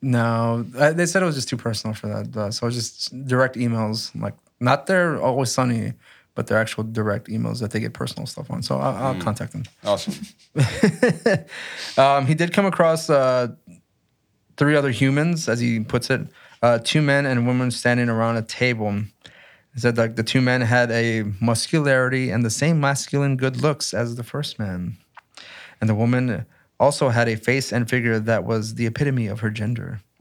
No, they said it was just too personal for that. Uh, so it was just direct emails, like not their always sunny, but their actual direct emails that they get personal stuff on. So I'll, I'll contact them. Awesome. Um, he did come across uh, three other humans, as he puts it, uh, two men and a woman standing around a table. He said like the two men had a muscularity and the same masculine good looks as the first man, and the woman also had a face and figure that was the epitome of her gender.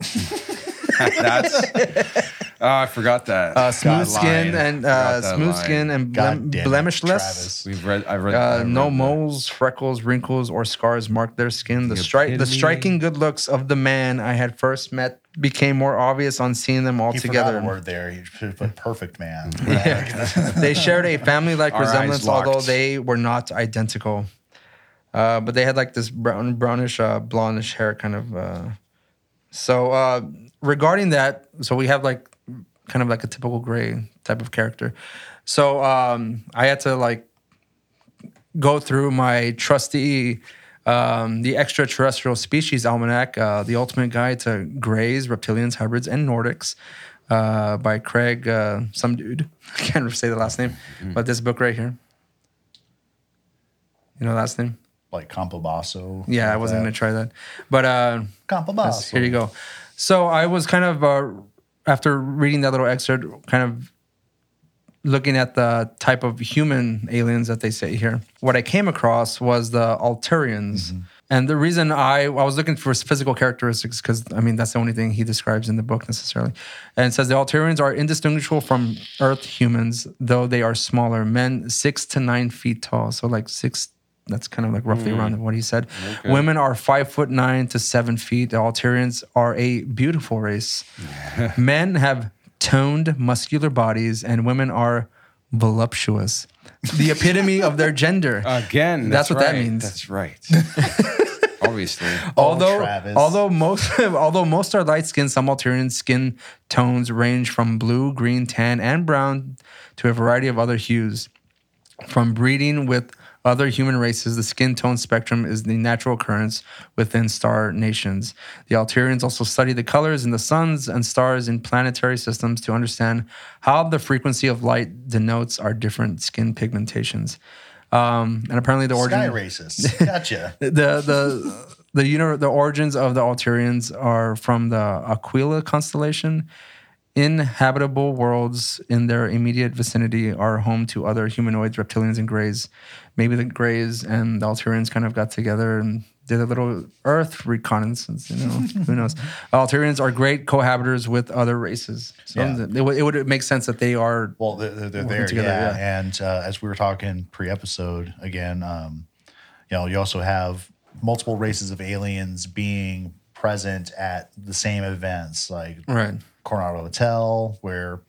That's. Oh, I forgot that. Uh, smooth God, skin line. and uh, smooth line. skin and blem- damn it, blemishless. We've read. I've read. Uh, I've no read that. moles, freckles, wrinkles, or scars marked their skin. The, The stri- the striking good looks of the man I had first met became more obvious on seeing them all He together. forgot word there. He should put perfect man. Yeah. they shared a family-like Our resemblance, although they were not identical. Uh, but they had like this brown, brownish, uh, blondish hair, kind of. Uh, so uh, regarding that, so we have like kind of like a typical gray type of character. So um, I had to like go through my trusty. Um, the extraterrestrial species almanac, uh, the ultimate guide to grays, reptilians, hybrids, and Nordics, uh, by Craig, uh, some dude. I can't say the last name, but this book right here. You know last name? Like Campobasso. Yeah, I wasn't gonna try that, but uh, Campobasso. here you go. So I was kind of uh, after reading that little excerpt, kind of looking at the type of human aliens that they say here. What I came across was the Altairians. And the reason I, I was looking for physical characteristics because I mean that's the only thing he describes in the book necessarily, and it says the Altairians are indistinguishable from Earth humans, though they are smaller. Men six to nine feet tall, so like six. That's kind of like roughly around mm. what he said. Women are five foot nine to seven feet. The Altairians are a beautiful race. Men have toned, muscular bodies, and women are voluptuous. The epitome of their gender. Again, That's that's, what that means. That's right. Obviously. although Travis. although most although most are light skinned, some Altairian skin tones range from blue, green, tan, and brown to a variety of other hues. From breeding with other human races, the skin tone spectrum is the natural occurrence within star nations. The Altairians also study the colors in the suns and stars in planetary systems to understand how the frequency of light denotes our different skin pigmentations. Um, and apparently, the origin Sky racist. Gotcha. the the the uni- the origins of the Alturians are from the Aquila constellation. Inhabitable worlds in their immediate vicinity are home to other humanoids, reptilians, and greys. Maybe the greys and the Altairians kind of got together and did a little Earth reconnaissance. You know, who knows? Altairians are great cohabitors with other races. So Yeah. it, would, it would make sense that they are. Well, they're, they're, there, together, yeah. yeah. And uh, as we were talking pre-episode, again, um, you know, you also have multiple races of aliens being present at the same events, like Right. Coronado Hotel, where a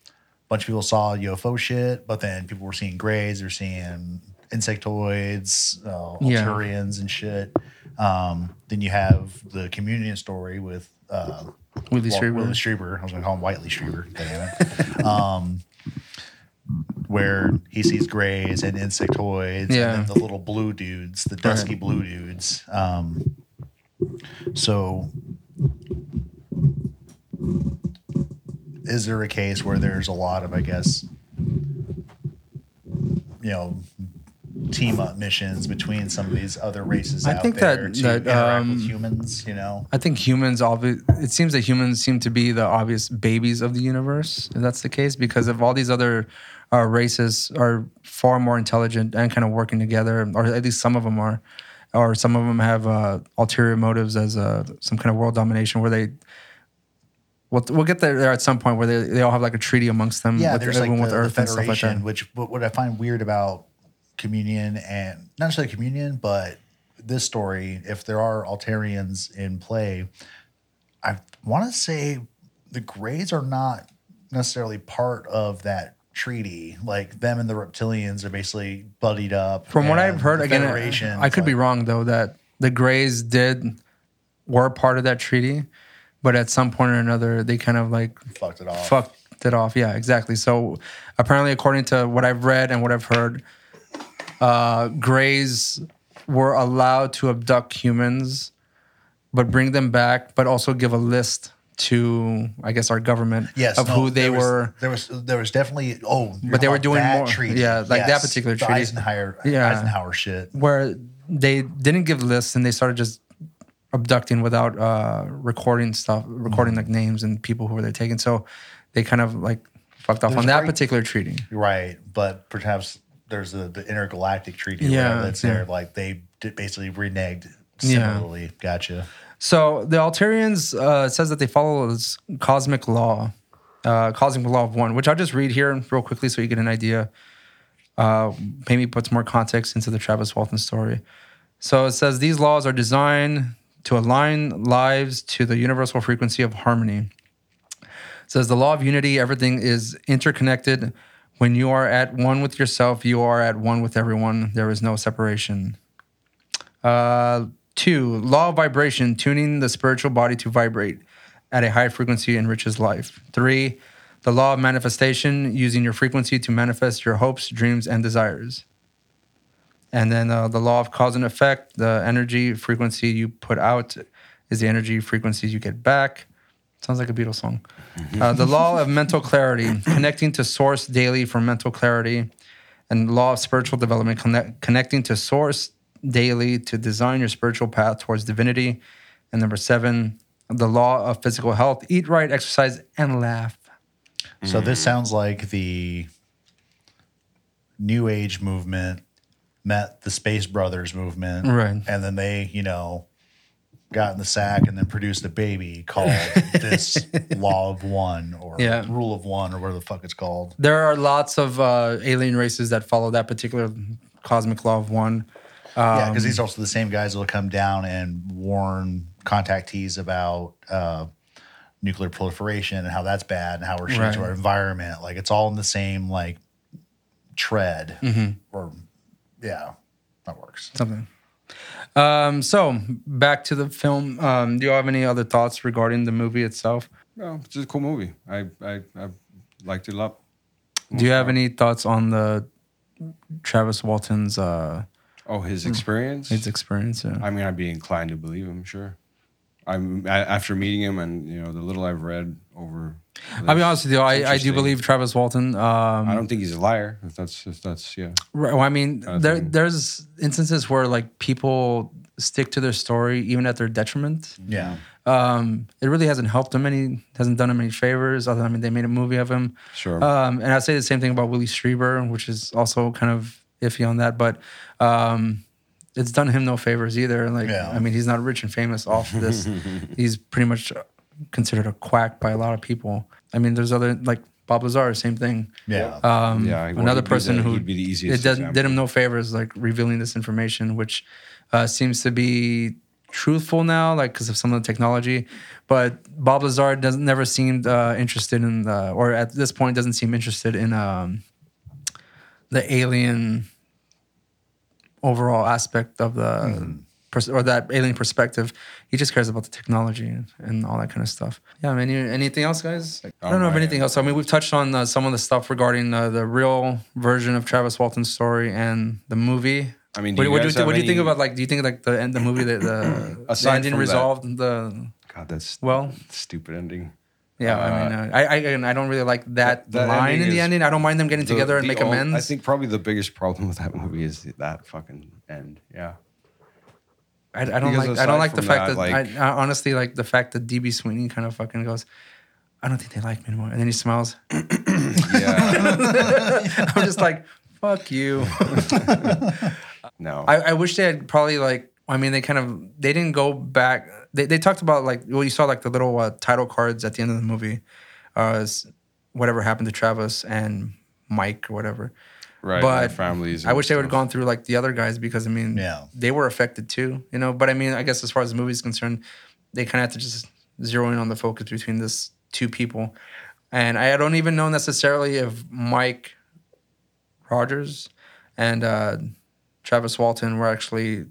bunch of people saw UFO shit, but then people were seeing grays, they're seeing insectoids, uh, Yeah. Altairians, and shit. Um, then you have the communion story with uh, Willie Strieber. Willie Strieber. I was going to call him Whiteley Strieber. Damn it. um, where he sees grays and insectoids, Yeah. and then the little blue dudes, the dusky blue dudes. Um, so, is there a case where there's a lot of, I guess, you know, team up missions between some of these other races I out think there that- to that, interact um, with humans? You know, I think humans, obvi- it seems that humans seem to be the obvious babies of the universe, if that's the case, because of all these other uh, races are far more intelligent and kind of working together, or at least some of them are, or some of them have uh, ulterior motives as uh, some kind of world domination where they. We'll, we'll get there, at some point where they, they all have like a treaty amongst them yeah, with there's like the, with the Earth and stuff like Federation, that. which what, what I find weird about Communion and not necessarily Communion, but this story, if there are Altairians in play, I want to say the Greys are not necessarily part of that treaty. Like them and the Reptilians are basically buddied up. From what I've heard, again, I could be wrong though that the Greys did were part of that treaty, but at some point or another they kind of like Fucked it off. fucked it off. Yeah, exactly. So apparently, according to what I've read and what I've heard, uh, Greys were allowed to abduct humans, but bring them back, but also give a list to I guess our government Yes, of no, who they there was- were. There was there was definitely oh, But they were doing more- Treaty. yeah, like that particular treaty. Eisenhower, Yeah. Eisenhower shit. where they didn't give lists and they started just abducting without uh, recording stuff, recording like names and people who were they taking. So they kind of like fucked off There's on that very- particular treaty. Right, but perhaps there's the, the intergalactic treaty. Yeah, Yeah, that's yeah. there. Like they did basically reneged Yeah. similarly. Gotcha. So the Altairians uh, says that they follow this cosmic law, uh, cosmic law of one, which I'll just read here real quickly so you get an idea. Uh, maybe puts more context into the Travis Walton story. So it says these laws are designed to align lives to the universal frequency of harmony. It says the law of unity, everything is interconnected. When you are at one with yourself, you are at one with everyone. There is no separation. Uh, two, law of vibration, tuning the spiritual body to vibrate at a high frequency enriches life. Three, the law of manifestation, using your frequency to manifest your hopes, dreams, and desires. And then uh, the law of cause and effect, the energy frequency you put out is the energy frequency you get back. Sounds like a Beatles song. Uh, the law of mental clarity, connecting to source daily for mental clarity. And law of spiritual development, connect, connecting to source daily to design your spiritual path towards divinity. And number seven, the law of physical health, eat right, exercise, and laugh. So this sounds like the New Age movement met the Space Brothers movement, Right. And then they, you know, got in the sack and then produced a baby called this Law of One or Yeah. Rule of One or whatever the fuck it's called. There are lots of uh, alien races that follow that particular cosmic law of one. yeah, Um, because these are also the same guys that will come down and warn contactees about uh, nuclear proliferation and how that's bad and how we're changing Right. our environment. Like it's all in the same like tread, Mm-hmm. or yeah, that works. something. Um, so back to the film. Um, do you have any other thoughts regarding the movie itself? No, it's a cool movie. I I, I liked it a lot. Do you have any thoughts on the Travis Walton's uh, Oh, his experience. his experience? Yeah. I mean, I'd be inclined to believe him. Sure. I'm after meeting him and you know the little I've read over. I'll be honest with you. I, I do believe Travis Walton. Um, I don't think he's a liar. If that's if that's yeah. Right, well, I mean, Kind of there thing. there's instances where like people stick to their story even at their detriment. Yeah, Um, it really hasn't helped him any, hasn't done him any favors. Other, I mean, they made a movie of him. Sure. Um, and I say the same thing about Willie Strieber, which is also kind of iffy on that. But um, it's done him no favors either. Like, Yeah. I mean, he's not rich and famous off this. he's pretty much considered a quack by a lot of people. I mean, there's other like Bob Lazar, same thing. yeah. Um, Yeah, another person the- who he'd be the easiest it did, example. did him no favors, like revealing this information, which uh, seems to be truthful now, like because of some of the technology. But Bob Lazar doesn't never seemed uh, interested in, the, or at this point doesn't seem interested in um, the alien overall aspect of the. pers- Or that alien perspective, he just cares about the technology and, and all that kind of stuff. Yeah, I mean, any- anything else, guys? I don't know of my- anything else. I mean, we've touched on uh, some of the stuff regarding uh, the real version of Travis Walton's story and the movie. I mean, do what, you what do you think? What have do you think about like? Do you think like the end, the movie, that the, the ending from that- resolved the God, that's well? stupid ending. Yeah, I mean, uh, I I, again, I don't really like that, that line in the is ending. I don't mind them getting The- together and make ol- amends. I think probably the biggest problem with that movie is that fucking end. Yeah. I, I don't Because like. I don't like the fact that, that, like- I, I honestly like the fact that DB Sweeney kind of fucking goes. I don't think they like me anymore, and then he smiles. Yeah. I'm just like, fuck you. no. I, I wish they had probably like. I mean, they kind of they didn't go back. They they talked about like well, you saw like the little uh, title cards at the end of the movie, uh, whatever happened to Travis and Mike or whatever. right. but families. I wish they would have gone through like the other guys because I mean, Yeah. they were affected too, you know. But I mean, I guess as far as the movie's concerned, they kind of have to just zero in on the focus between this two people, and I don't even know necessarily if Mike Rogers and uh, Travis Walton were actually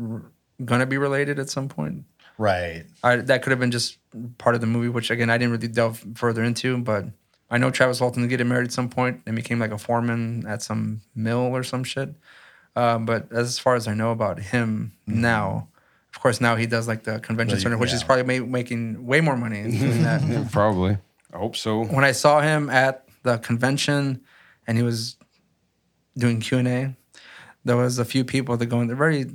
r- gonna be related at some point. Right. I, that could have been just part of the movie, which again I didn't really delve further into. But I know Travis Walton did get married at some point and became like a foreman at some mill or some shit. Um, but as far as I know about him now, of course, now he does like the convention But, center, which is probably ma- making way more money doing that. Probably. I hope so. when I saw him at the convention and he was doing Q and A, there was a few people that going. They're very.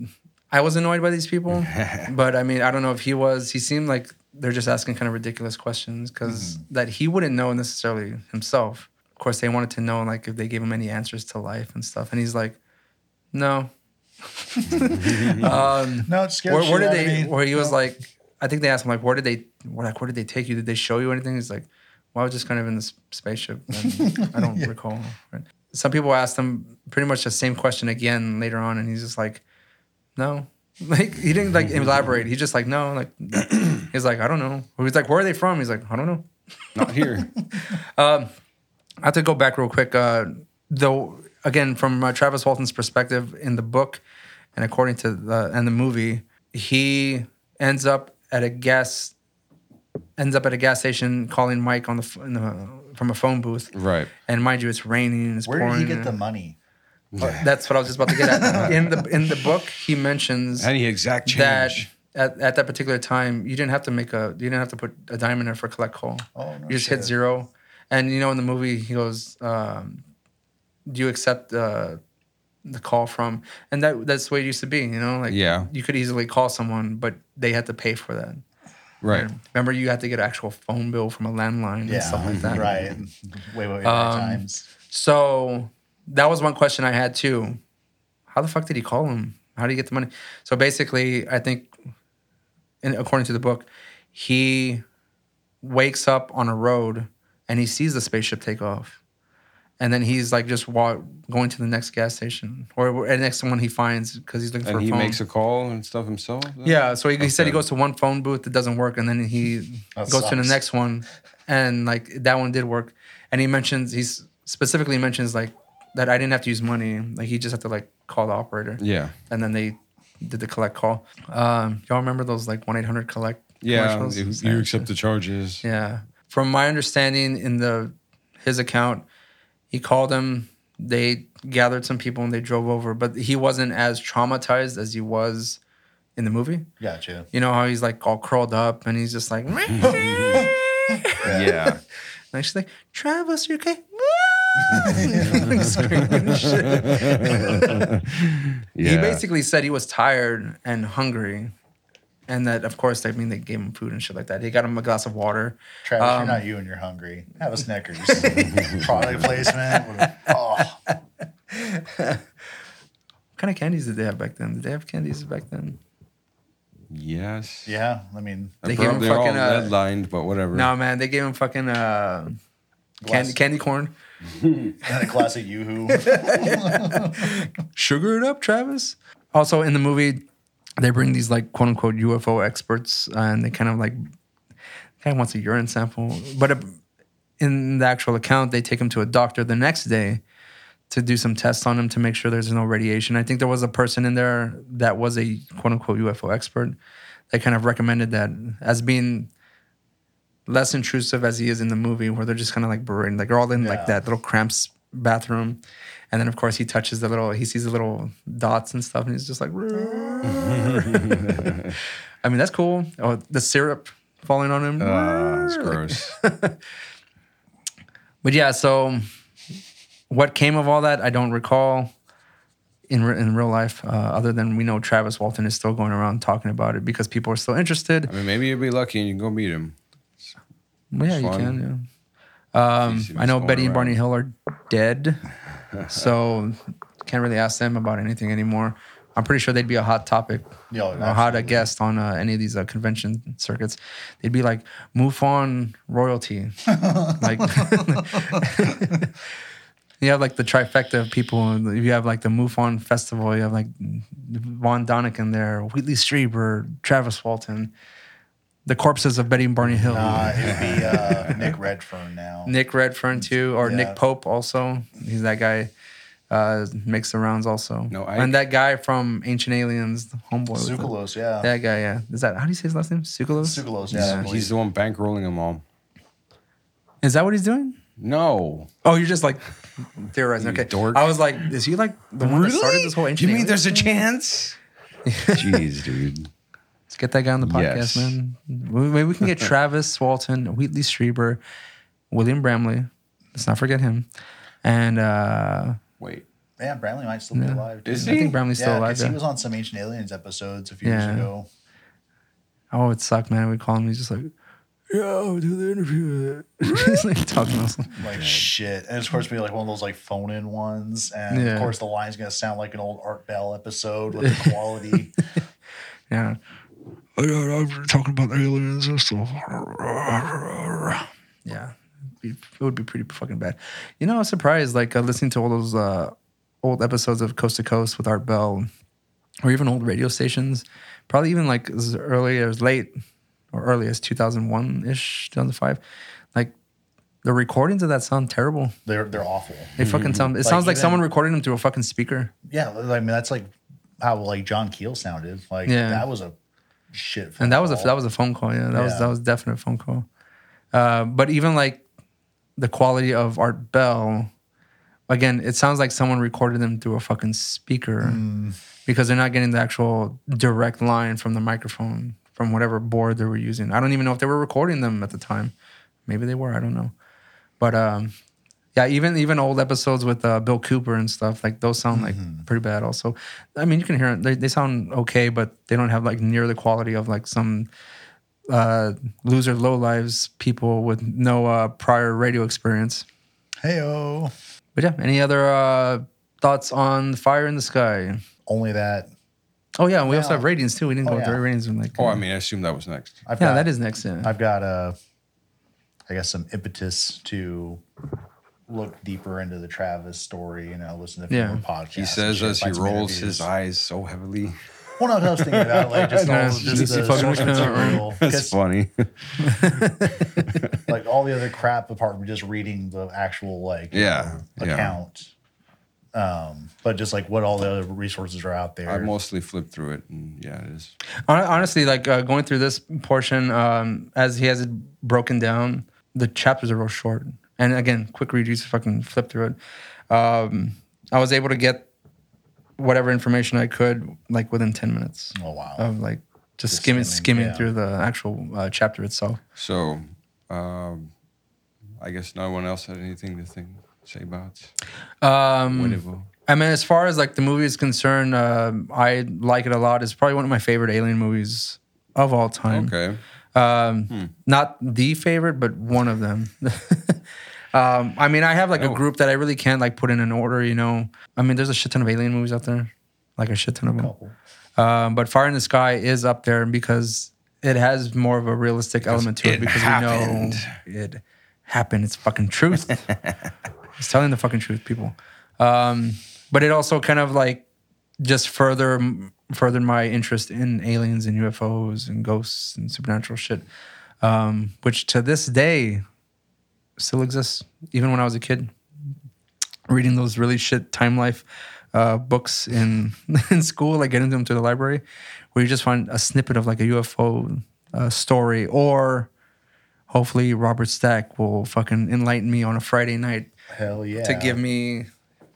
I was annoyed by these people, but I mean, I don't know if he was. He seemed like they're just asking kind of ridiculous questions because that he wouldn't know necessarily himself. Of course, they wanted to know like if they gave him any answers to life and stuff, and he's like, no. um, No, it's scary. where, where did they? Where he was like, I think they asked him like, where did they? Where like, where did they take you? Did they show you anything? He's like, well, I was just kind of in this spaceship. I don't recall. Right? Some people asked him pretty much the same question again later on, and he's just like, no. Like he didn't like elaborate. He's just like, no. Like he's like, I don't know. He's like, where are they from? He's like, I don't know. Not here. I have to go back real quick. Uh, though, again, from uh, Travis Walton's perspective in the book, and according to the and the movie, he ends up at a gas ends up at a gas station calling Mike on the, in the from a phone booth. right. And mind you, it's raining. It's Where pouring. did he get the money? That's what I was just about to get at. in the in the book, he mentions Any exact change. that at, at that particular time, you didn't have to make a you didn't have to put a dime in there for collect call. Oh, no you just hit zero. And you know, in the movie, he goes, um, "Do you accept uh, the call from?" And that that's the way it used to be. You know, like Yeah. you could easily call someone, but they had to pay for that. right. Remember, you had to get an actual phone bill from a landline Yeah, and stuff like that. right. Way, way, way Um, times. So that was one question I had too. How the fuck did he call him? How did he get the money? So basically, I think, in, according to the book, he wakes up on a road and he sees the spaceship take off, and then he's like just walk, going to the next gas station or the next one he finds because he's looking for a And a he makes a call and stuff himself. then? Yeah, so he, he said he goes to one phone booth that doesn't work, and then he That goes to the next one, and like that one did work. And he mentions he's specifically mentions like that I didn't have to use money, like he just had to like call the operator, Yeah. and then they did the collect call. Um, y'all remember those like one eight hundred collect? Yeah. commercials? You, you accept the charges. Yeah. From my understanding, in the his account, he called him. They gathered some people and they drove over, but he wasn't as traumatized as he was in the movie. Gotcha. You know how he's like all curled up and he's just like, Yeah. and she's like, Travis, you okay? Like, screaming and shit. yeah. He basically said he was tired and hungry. And that, of course, I mean, they gave him food and shit like that. He got him a glass of water. Travis, Um, you're not you and you're hungry. Have a Snickers. Product placement. Oh, What kind of candies did they have back then? Did they have candies back then? Yes. yeah. I mean, They They're, gave him they're all fucking, uh, lead lined, but whatever. No, man, they gave him fucking uh, candy, candy corn. classic yoo-hoo. sugar it up, Travis. Also, in the movie, they bring these like quote unquote UFO experts, uh, and they kind of like kind of wants a urine sample, but uh, in the actual account, they take him to a doctor the next day to do some tests on him to make sure there's no radiation. I think there was a person in there that was a quote unquote UFO expert. They kind of recommended that as being less intrusive as he is in the movie, where they're just kind of like berating, like they're all in like that little cramps bathroom. And then of course he touches the little, he sees the little dots and stuff, and he's just like, I mean that's cool. Oh, the syrup falling on him. It's Like- gross. But yeah, so what came of all that, I don't recall in re- in real life. Uh, other than we know Travis Walton is still going around talking about it because people are still interested. I mean, maybe you'll be lucky and you can go meet him. Well, yeah, you fun. can. Yeah. Um, I know Betty and Barney. Hill are dead, so can't really ask them about anything anymore. I'm pretty sure they'd be a hot topic, Yeah, a hot a guest on uh, any of these uh, convention circuits. They'd be like MUFON royalty, like you have like the trifecta of people. You have like the MUFON festival. You have like Von Däniken there, Whitley Strieber, Travis Walton, the corpses of Betty and Barney Hill. Uh, it'd be uh, Nick Redfern now. Nick Redfern too, or Yeah. Nick Pope also. He's that guy. Uh, makes the rounds also. No, and that guy from Ancient Aliens, the homeboy. with the- Tsoukalos, yeah. That guy, yeah. Is that how do you say his last name? Tsoukalos. Tsoukalos, yeah. I believe. He's the one bankrolling them all. Is that what he's doing? No. Oh, you're just like theorizing. You Okay. dork. I was like, is he like the one that started this whole ancient? You mean Aliens there's a chance? Jeez, dude. Let's get that guy on the podcast, Yes. man. Maybe we can get Travis Walton, Whitley Strieber, William Bramley. Let's not forget him. And uh, Wait. Yeah, Bramley might still be alive. Too. Is I he? think Bramley's still yeah, alive. 'cause Yeah. he was on some Ancient Aliens episodes a few Yeah. years ago. Oh, it sucked, man. We call him. He's just like, yeah, do the interview. he's like talking to us. Like shit, and of course, be like one of those like phone-in ones, and Yeah. of course, the line's gonna sound like an old Art Bell episode with the quality. Yeah. Yeah, I'm talking about aliens and stuff. Yeah. It'd be- It would be pretty fucking bad. You know, I was surprised, like, uh, listening to all those uh, old episodes of Coast to Coast with Art Bell, or even old radio stations, probably even like as early as late or early as 2001 ish, 2005. Like, the recordings of that sound terrible. they're they're awful. They fucking sound, it Like, sounds like even- someone recording them through a fucking speaker. Yeah, I mean that's like how like John Keel sounded. Like Yeah. that was a shit. and that was a phone that call. was a phone call. Yeah, that was that was a definite phone call. Uh, but even like the quality of Art Bell, again, it sounds like someone recorded them through a fucking speaker Mm. because they're not getting the actual direct line from the microphone from whatever board they were using. I don't even know if they were recording them at the time. Maybe they were. I don't know. But um, yeah, even even old episodes with uh, Bill Cooper and stuff like those sound like pretty bad. Also, I mean, you can hear it; they, they sound okay, but they don't have like near the quality of like some uh, loser low lives people with no uh, prior radio experience. Heyo. But yeah, any other uh, thoughts on Fire in the Sky? Only that Oh yeah, we also have ratings too. We didn't Oh, go through yeah. ratings and like. Oh, I mean, I assume that was next. I've yeah, got that is next. Yeah. I've got uh I guess some impetus to look deeper into the Travis story. You know, listen to a few Yeah. more podcasts. He says shit, as he rolls interviews. his eyes so heavily. Well, no, I was thinking about like just all just just the fucking source looking material. That's 'Cause, funny. like all the other crap apart from just reading the actual like Yeah, yeah. account. Um, but just like what all the other resources are out there. I mostly flipped through it, and yeah, it is. Honestly, like uh, going through this portion, um, as he has it broken down, the chapters are real short. And again, quick read, you just fucking flip through it. Um, I was able to get whatever information I could, like within ten minutes oh wow. of like just, Just skimming, skimming, skimming yeah. through the actual uh, chapter itself. So, um, I guess no one else had anything to think say about Um, whatever. I mean, as far as like the movie is concerned, um I like it a lot. It's probably one of my favorite alien movies of all time. Okay. Um, Not the favorite, but one of them. um, I mean, I have like a Oh. group that I really can't like put in an order. You know, I mean, there's a shit ton of alien movies out there, like a shit ton of them. Um, but Fire in the Sky is up there because it has more of a realistic element to it, it because happened. we know it happened. It's fucking truth. it's telling the fucking truth, people. Um, but it also kind of like just further furthered my interest in aliens and UFOs and ghosts and supernatural shit, um, which to this day still exists, even when I was a kid. Reading those really shit time life uh, books in in school, like getting them to the library, where you just find a snippet of like a UFO uh, story, or hopefully Robert Stack will fucking enlighten me on a Friday night Hell yeah. to give me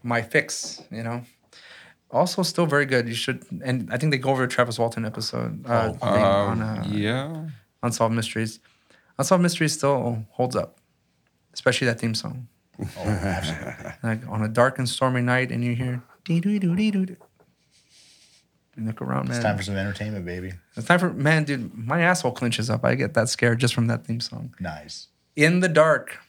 my fix, you know. Also, still very good. You should, and I think they go over a Travis Walton episode uh, thing on Um, uh, yeah. Unsolved Mysteries. Unsolved Mysteries still holds up, especially that theme song. Oh, absolutely. Like on a dark and stormy night, and you hear dee doo doo dee doo. look around, man. It's time for some entertainment, baby. It's time for man, dude. My asshole clenches up. I get that scared just from that theme song. Nice. in the dark.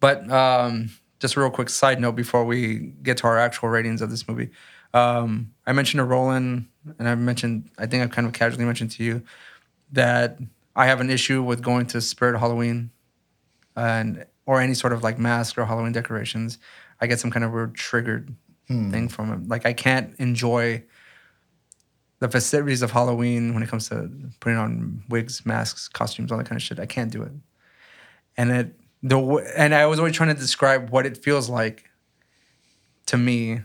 But um, just a real quick side note before we get to our actual ratings of this movie. Um, I mentioned to Roland, and I mentioned, I think I kind of casually mentioned to you that I have an issue with going to Spirit Halloween and or any sort of like mask or Halloween decorations. I get some kind of weird triggered hmm. thing from it. Like I can't enjoy the festivities of Halloween when it comes to putting on wigs, masks, costumes, all that kind of shit. I can't do it. And it the and I was always trying to describe what it feels like to me,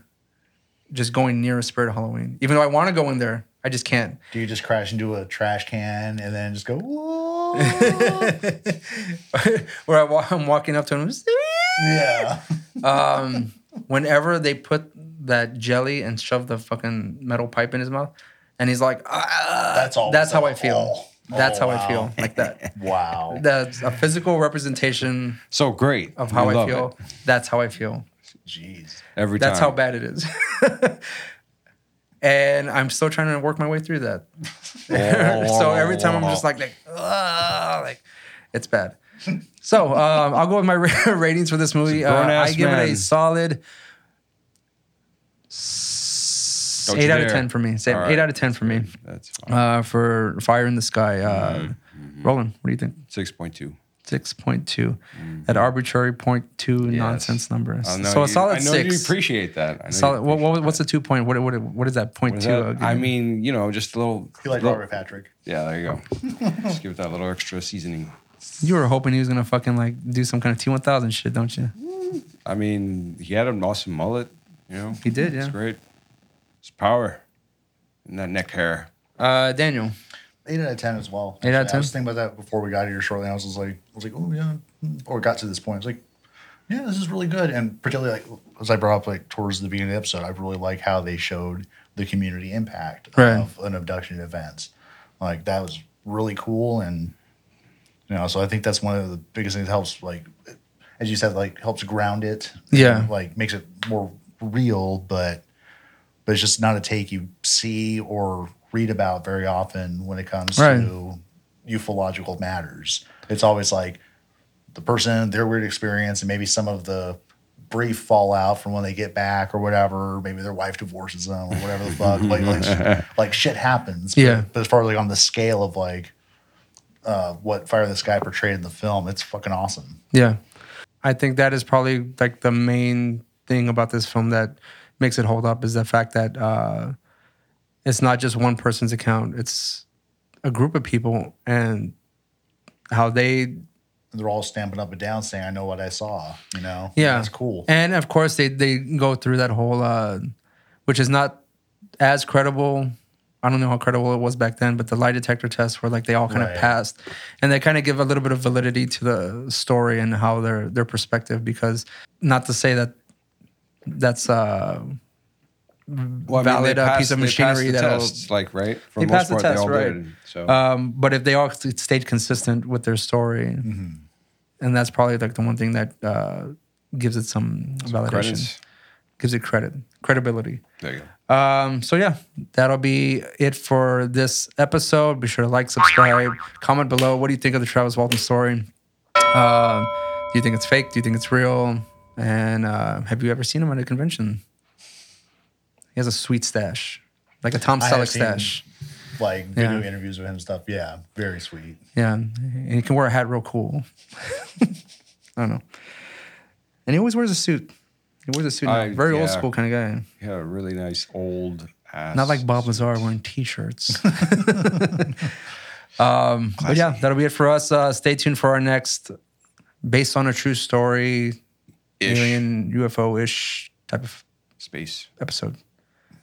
just going near a spirit of Halloween. Even though I want to go in there, I just can't. Do you just crash into a trash can and then just go, whoa? Where I wa- I'm walking up to him, yeah. um, whenever they put that jelly and shove the fucking metal pipe in his mouth, and he's like, ah, That's all. That's how I feel. That's oh, how I feel, like that. Wow. That's a physical representation So great of how We I feel. it. That's how I feel. Jeez. every That's time. how bad it is. And I'm still trying to work my way through that. so every time I'm just like, like, "Ugh," like it's bad. So um, I'll go with my ratings for this movie. Uh, I give it a solid Don't eight out of ten for me. Eight right. out of ten for me. That's fine. Uh, for Fire in the Sky. Uh, Mm-hmm. Roland, what do you think? six point two. Six point two. That arbitrary point two nonsense number. Mm-hmm. I know So you, a solid I know six. you appreciate that. I know you Solid. What, appreciate what, what's the two point? What, what, what is that point What is two? that? I mean, you know, just a little. You like little- Robert Patrick? Yeah, there you go. just give it that little extra seasoning. you were hoping he was gonna fucking like do some kind of T one thousand shit, don't you? I mean, he had an awesome mullet. You know, He did, Yeah, It's great. It's power in that neck hair. Uh, Daniel. Eight out of ten as well. Eight out of Actually, I was 10? thinking about that before we got here shortly. I was just like, I was like, oh yeah, or got to this point. I was like, yeah, this is really good. And particularly like as I brought up like towards the beginning of the episode, I really like how they showed the community impact Right. of an abduction events. Like that was really cool, and you know, so I think that's one of the biggest things that helps. Like as you said, like helps ground it. Yeah. and, like makes it more real, but but it's just not a take you see or read about very often when it comes Right. to ufological matters. It's always like the person, their weird experience, and maybe some of the brief fallout from when they get back or whatever. Maybe their wife divorces them or whatever the fuck. like, like, like shit happens. But, Yeah. But as far as like on the scale of like uh, what Fire the Sky portrayed in the film, it's fucking awesome. Yeah, I think that is probably like the main thing about this film that makes it hold up is the fact that uh, it's not just one person's account; it's a group of people and how they They're all stamping up and down saying, I know what I saw, you know? Yeah, That's cool. And of course, they they go through that whole, uh, which is not as credible. I don't know how credible it was back then, but the lie detector tests were like they all kind of passed, and they kind of give a little bit of validity to the story and how their their perspective. Because not to say that that's uh, Well, Valid, uh, piece of machinery that'll- tests, like right. For They the most passed the part, they test, all right. did. So um, but if they all stayed consistent with their story, Mm-hmm. and that's probably like the one thing that uh, gives it some validation, credits. gives it credit, credibility. There you go. Um, so yeah, that'll be it for this episode. Be sure to like, subscribe, comment below. What do you think of the Travis Walton story? Uh, do you think it's fake? Do you think it's real? And uh, have you ever seen him at a convention? He has a sweet stash, like a Tom I have Selleck seen- stash. Like video Yeah. interviews with him and stuff. Yeah, very sweet. Yeah, and he can wear a hat real cool. I don't know. And he always wears a suit. He wears a suit. now. I- Very old yeah. school kind of guy. He had a really nice old ass. Not like Bob Lazar wearing t-shirts. um, but yeah, that'll be it for us. Uh, stay tuned for our next, based on a true story, Ish. alien UFO ish type of space. episode.